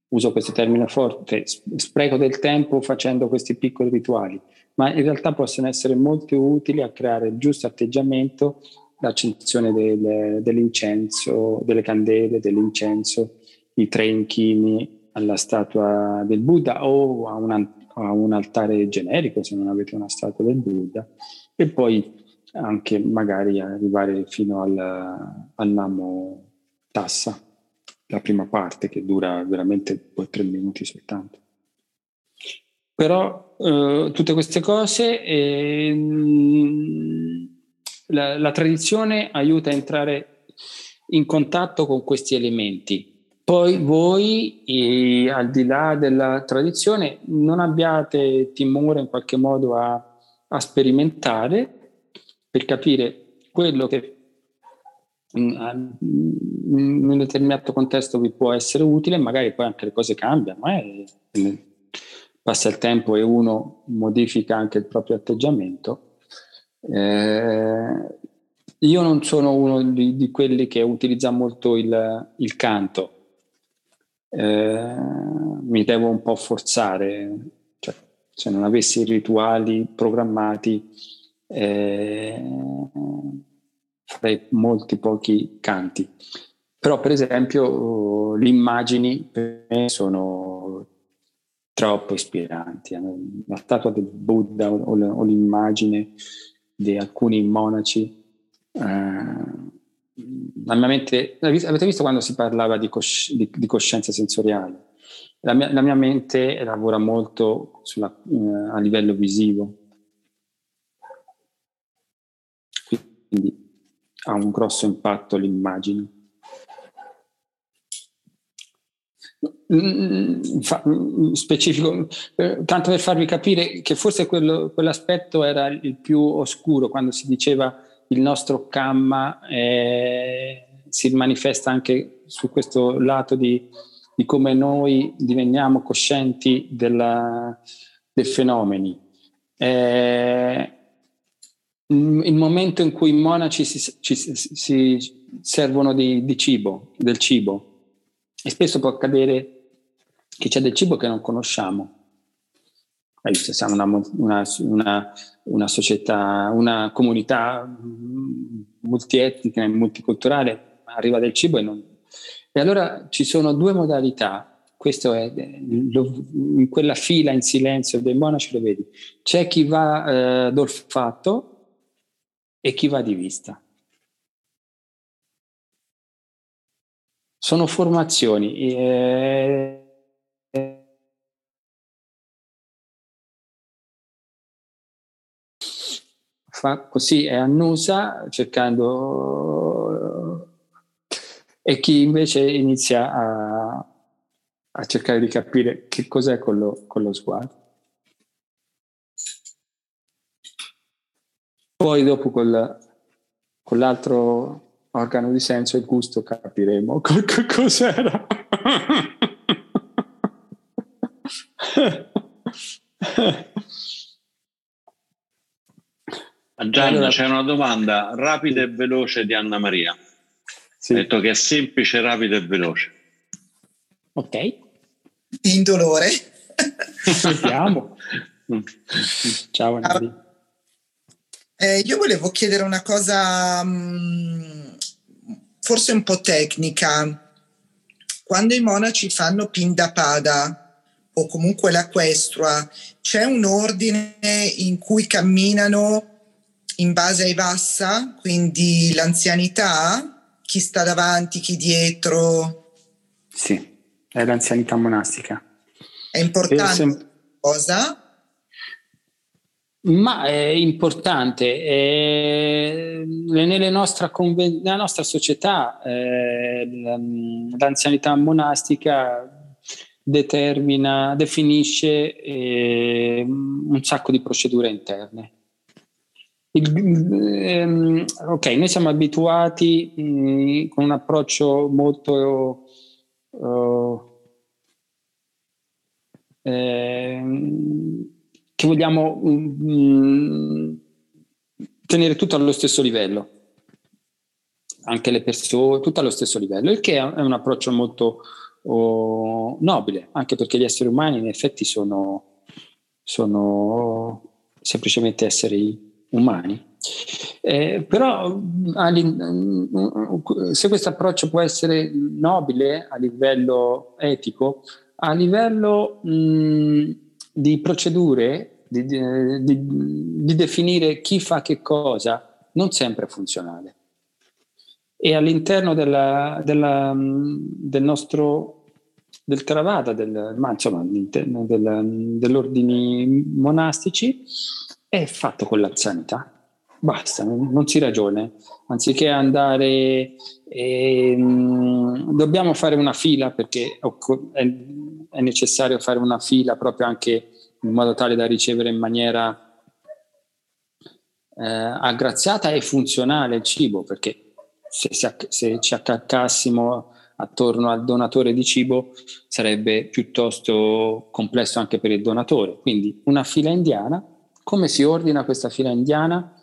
uso questo termine forte, spreco del tempo facendo questi piccoli rituali, ma in realtà possono essere molto utili a creare il giusto atteggiamento, l'accensione del, dell'incenso, delle candele, dell'incenso, i tre inchini alla statua del Buddha o a un a un altare generico se non avete una statua del Buddha e poi anche magari arrivare fino al, al Namo Tassa, la prima parte che dura veramente due o tre minuti soltanto. Però eh, tutte queste cose, eh, la, la tradizione aiuta a entrare in contatto con questi elementi poi voi, eh, al di là della tradizione, non abbiate timore in qualche modo a, a sperimentare per capire quello che in, in, un determinato contesto vi può essere utile, magari poi anche le cose cambiano, eh? passa il tempo e uno modifica anche il proprio atteggiamento. Eh, io non sono uno di, di, quelli che utilizza molto il, il canto, eh, mi devo un po' forzare, cioè, se non avessi rituali programmati eh, farei molti pochi canti. Però per esempio le immagini per me sono troppo ispiranti. La statua del Buddha o, l'immagine di alcuni monaci eh, la mia mente, avete visto quando si parlava di, cosci, di, di coscienza sensoriale? La mia, la mia, mente lavora molto sulla, eh, a livello visivo, quindi ha un grosso impatto l'immagine. Mm, fa, mm, specifico, eh, tanto per farvi capire che forse quello, quell'aspetto era il più oscuro quando si diceva il nostro camma eh, si manifesta anche su questo lato di, di come noi diveniamo coscienti della, dei fenomeni. Eh, il momento in cui i monaci si, ci, si servono di, di, cibo, del cibo, E spesso può accadere che c'è del cibo che non conosciamo. Siamo una, una, una, una società, una comunità mm, multietnica e multiculturale, arriva del cibo e non... E allora ci sono due modalità. Questo è in quella fila in silenzio dei monaci lo vedi. C'è chi va eh, d'olfatto e chi va di vista. Sono formazioni eh, fa così e annusa cercando e chi invece inizia a, a cercare di capire che cos'è con lo, con lo sguardo. Poi dopo col, con l'altro organo di senso e gusto capiremo co- co- cos'era. Gianni, allora, c'è una domanda rapida e veloce di Anna Maria. Sì. Ha detto che è semplice, rapido e veloce. Ok. Indolore. Vediamo. Ciao Anna. Eh, io volevo chiedere una cosa mh, mm, forse un po' tecnica. Quando i monaci fanno Pindapada o comunque la questua, c'è un ordine in cui camminano in base ai Vassa, quindi l'anzianità, chi sta davanti, chi dietro. Sì, è l'anzianità monastica. È importante sem- cosa? Ma è importante, è, nella, nostra conven- nella nostra società eh, l'anzianità monastica determina, definisce eh, un sacco di procedure interne. Il, ehm, ok, noi siamo abituati mh, mm, con un approccio molto uh, ehm, che vogliamo mh, mm, tenere tutto allo stesso livello, anche le persone, tutto allo stesso livello, il che è un approccio molto oh, nobile, anche perché gli esseri umani in effetti sono, sono semplicemente esseri umani. Eh, però se questo approccio può essere nobile a livello etico, a livello mh, di procedure, di, di, di, definire chi fa che cosa, non sempre è funzionale. E all'interno della, della, del nostro del Theravada, del, ma insomma dell'ordini monastici, è fatto con l'anzianità. Basta, non si ragione. Anziché andare, ehm, dobbiamo fare una fila perché è, è necessario fare una fila proprio anche in modo tale da ricevere in maniera eh, aggraziata e funzionale il cibo, perché se, se, ci accaccassimo attorno al donatore di cibo sarebbe piuttosto complesso anche per il donatore. Quindi una fila indiana come si ordina questa fila indiana?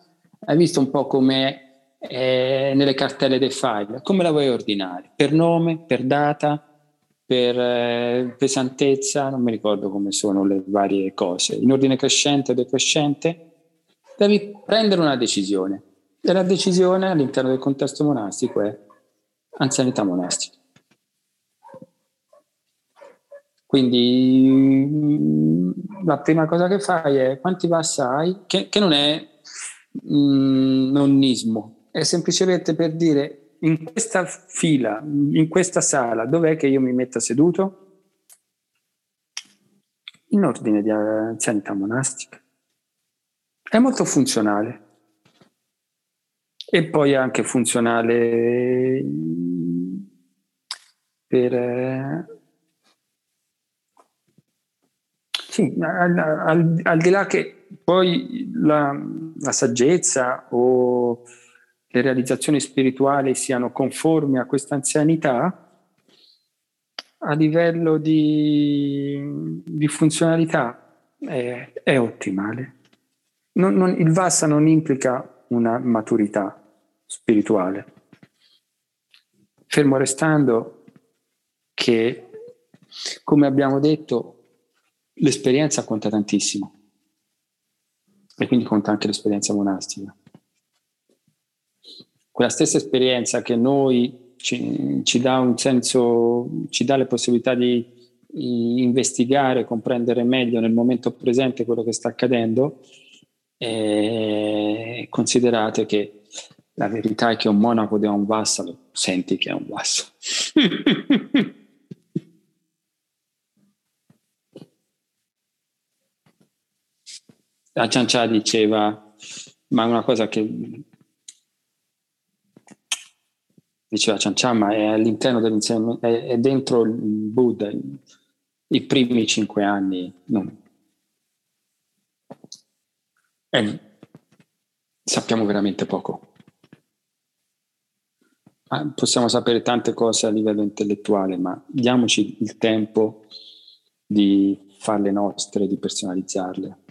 Hai visto un po' come eh, nelle cartelle dei file, come la vuoi ordinare? Per nome, per data, per eh, pesantezza, non mi ricordo come sono le varie cose, in ordine crescente o decrescente, devi prendere una decisione e la decisione all'interno del contesto monastico è anzianità monastica. Quindi la prima cosa che fai è quanti vassa hai, che, che non è mm, nonnismo, è semplicemente per dire in questa fila, in questa sala, dov'è che io mi metto seduto? In ordine di anzianità monastica. È molto funzionale. E poi è anche funzionale per eh, Sì, al, al, al, di là che poi la, la, saggezza o le realizzazioni spirituali siano conformi a questa anzianità, a livello di, di funzionalità è, è ottimale. Non, non, il Vassa non implica una maturità spirituale. Fermo restando che come abbiamo detto, l'esperienza conta tantissimo e quindi conta anche l'esperienza monastica. Quella stessa esperienza che noi ci, ci dà un senso, ci dà le possibilità di investigare, comprendere meglio nel momento presente quello che sta accadendo, e considerate che la verità è che un monaco da un vassalo senti che è un vassalo. la Ciancia diceva, ma una cosa che diceva Ciancia, ma è all'interno dell'insegnamento, è, è dentro il Buddha, i primi cinque anni non. Eh, sappiamo veramente poco. Possiamo sapere tante cose a livello intellettuale, ma diamoci il tempo di farle nostre, di personalizzarle.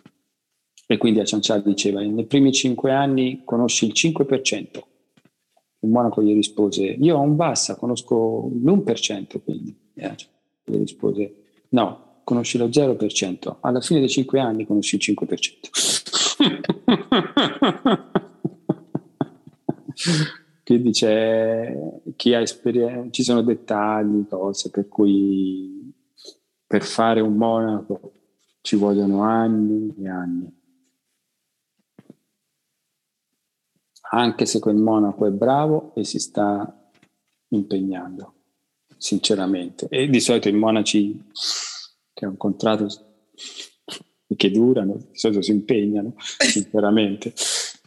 E quindi a Ciancià diceva, nei primi cinque anni conosci il 5%. Il monaco gli rispose, io ho un Vassa, conosco l'1%, quindi. E gli rispose, No, conosci lo 0%. Alla fine dei 5 anni conosci il 5%. Quindi chi ha esperienza, ci sono dettagli, cose per cui per fare un monaco ci vogliono anni e anni. Anche se quel monaco è bravo e si sta impegnando sinceramente. E di solito i monaci che ho incontrato che durano, di solito si impegnano, sinceramente.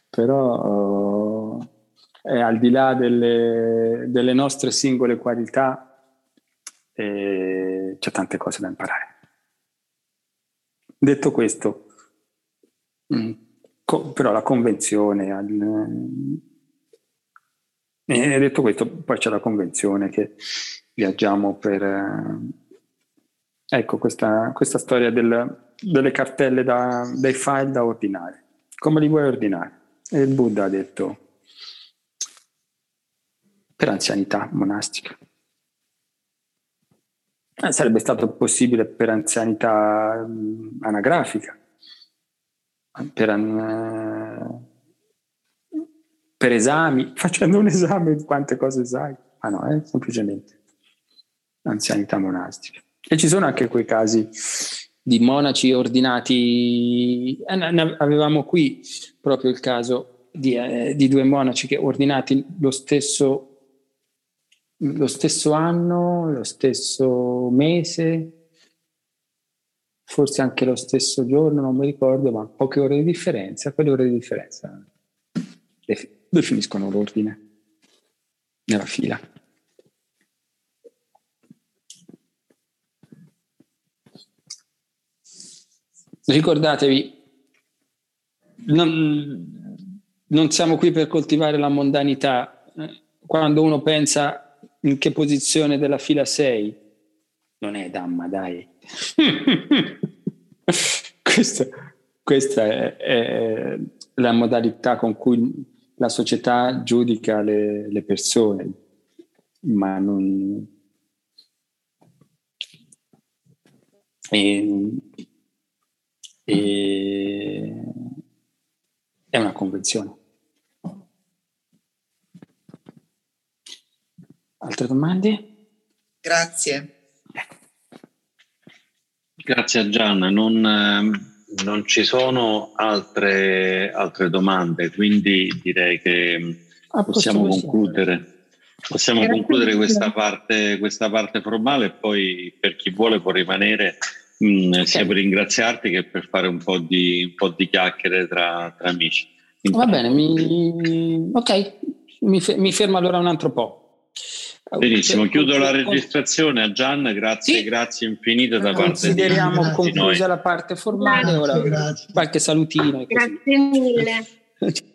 Però è al di là delle, delle nostre singole qualità, eh, c'è tante cose da imparare. Detto questo, mh, mm, co- però la convenzione, al, eh, detto questo, poi c'è la convenzione che viaggiamo per... Eh, ecco, questa, questa storia del, delle cartelle da, dei file da ordinare. Come li vuoi ordinare? E il Buddha ha detto per anzianità monastica. Eh, sarebbe stato possibile per anzianità anagrafica, per, uh, per, esami, facendo un esame di quante cose sai. Ah no, eh, semplicemente anzianità monastica. E ci sono anche quei casi di monaci ordinati, eh, avevamo qui proprio il caso di, eh, di due monaci che ordinati lo stesso, lo stesso anno, lo stesso mese, forse anche lo stesso giorno, non mi ricordo, ma poche ore di differenza, quelle ore di differenza definiscono l'ordine nella fila. Ricordatevi, non, non siamo qui per coltivare la mondanità. Quando uno pensa in che posizione della fila sei, non è Damma, dai. questa, questa è, è, la modalità con cui la società giudica le, le persone, ma non... E, e è una convenzione. Altre domande? Grazie. Grazie a Gianna. Non, eh, non ci sono altre, altre, domande, quindi direi che ah, possiamo concludere. Possiamo concludere questa parte, questa parte formale e poi per chi vuole può rimanere Mm, okay. sia per ringraziarti che per fare un po' di, un po di chiacchiere tra, tra amici. Va bene, mi... ok, mi, mi, fermo allora un altro po'. Benissimo, chiudo la registrazione a Gian, grazie, sì. grazie infinite da parte di Consideriamo conclusa la parte formale, ora grazie. qualche salutino. Grazie mille.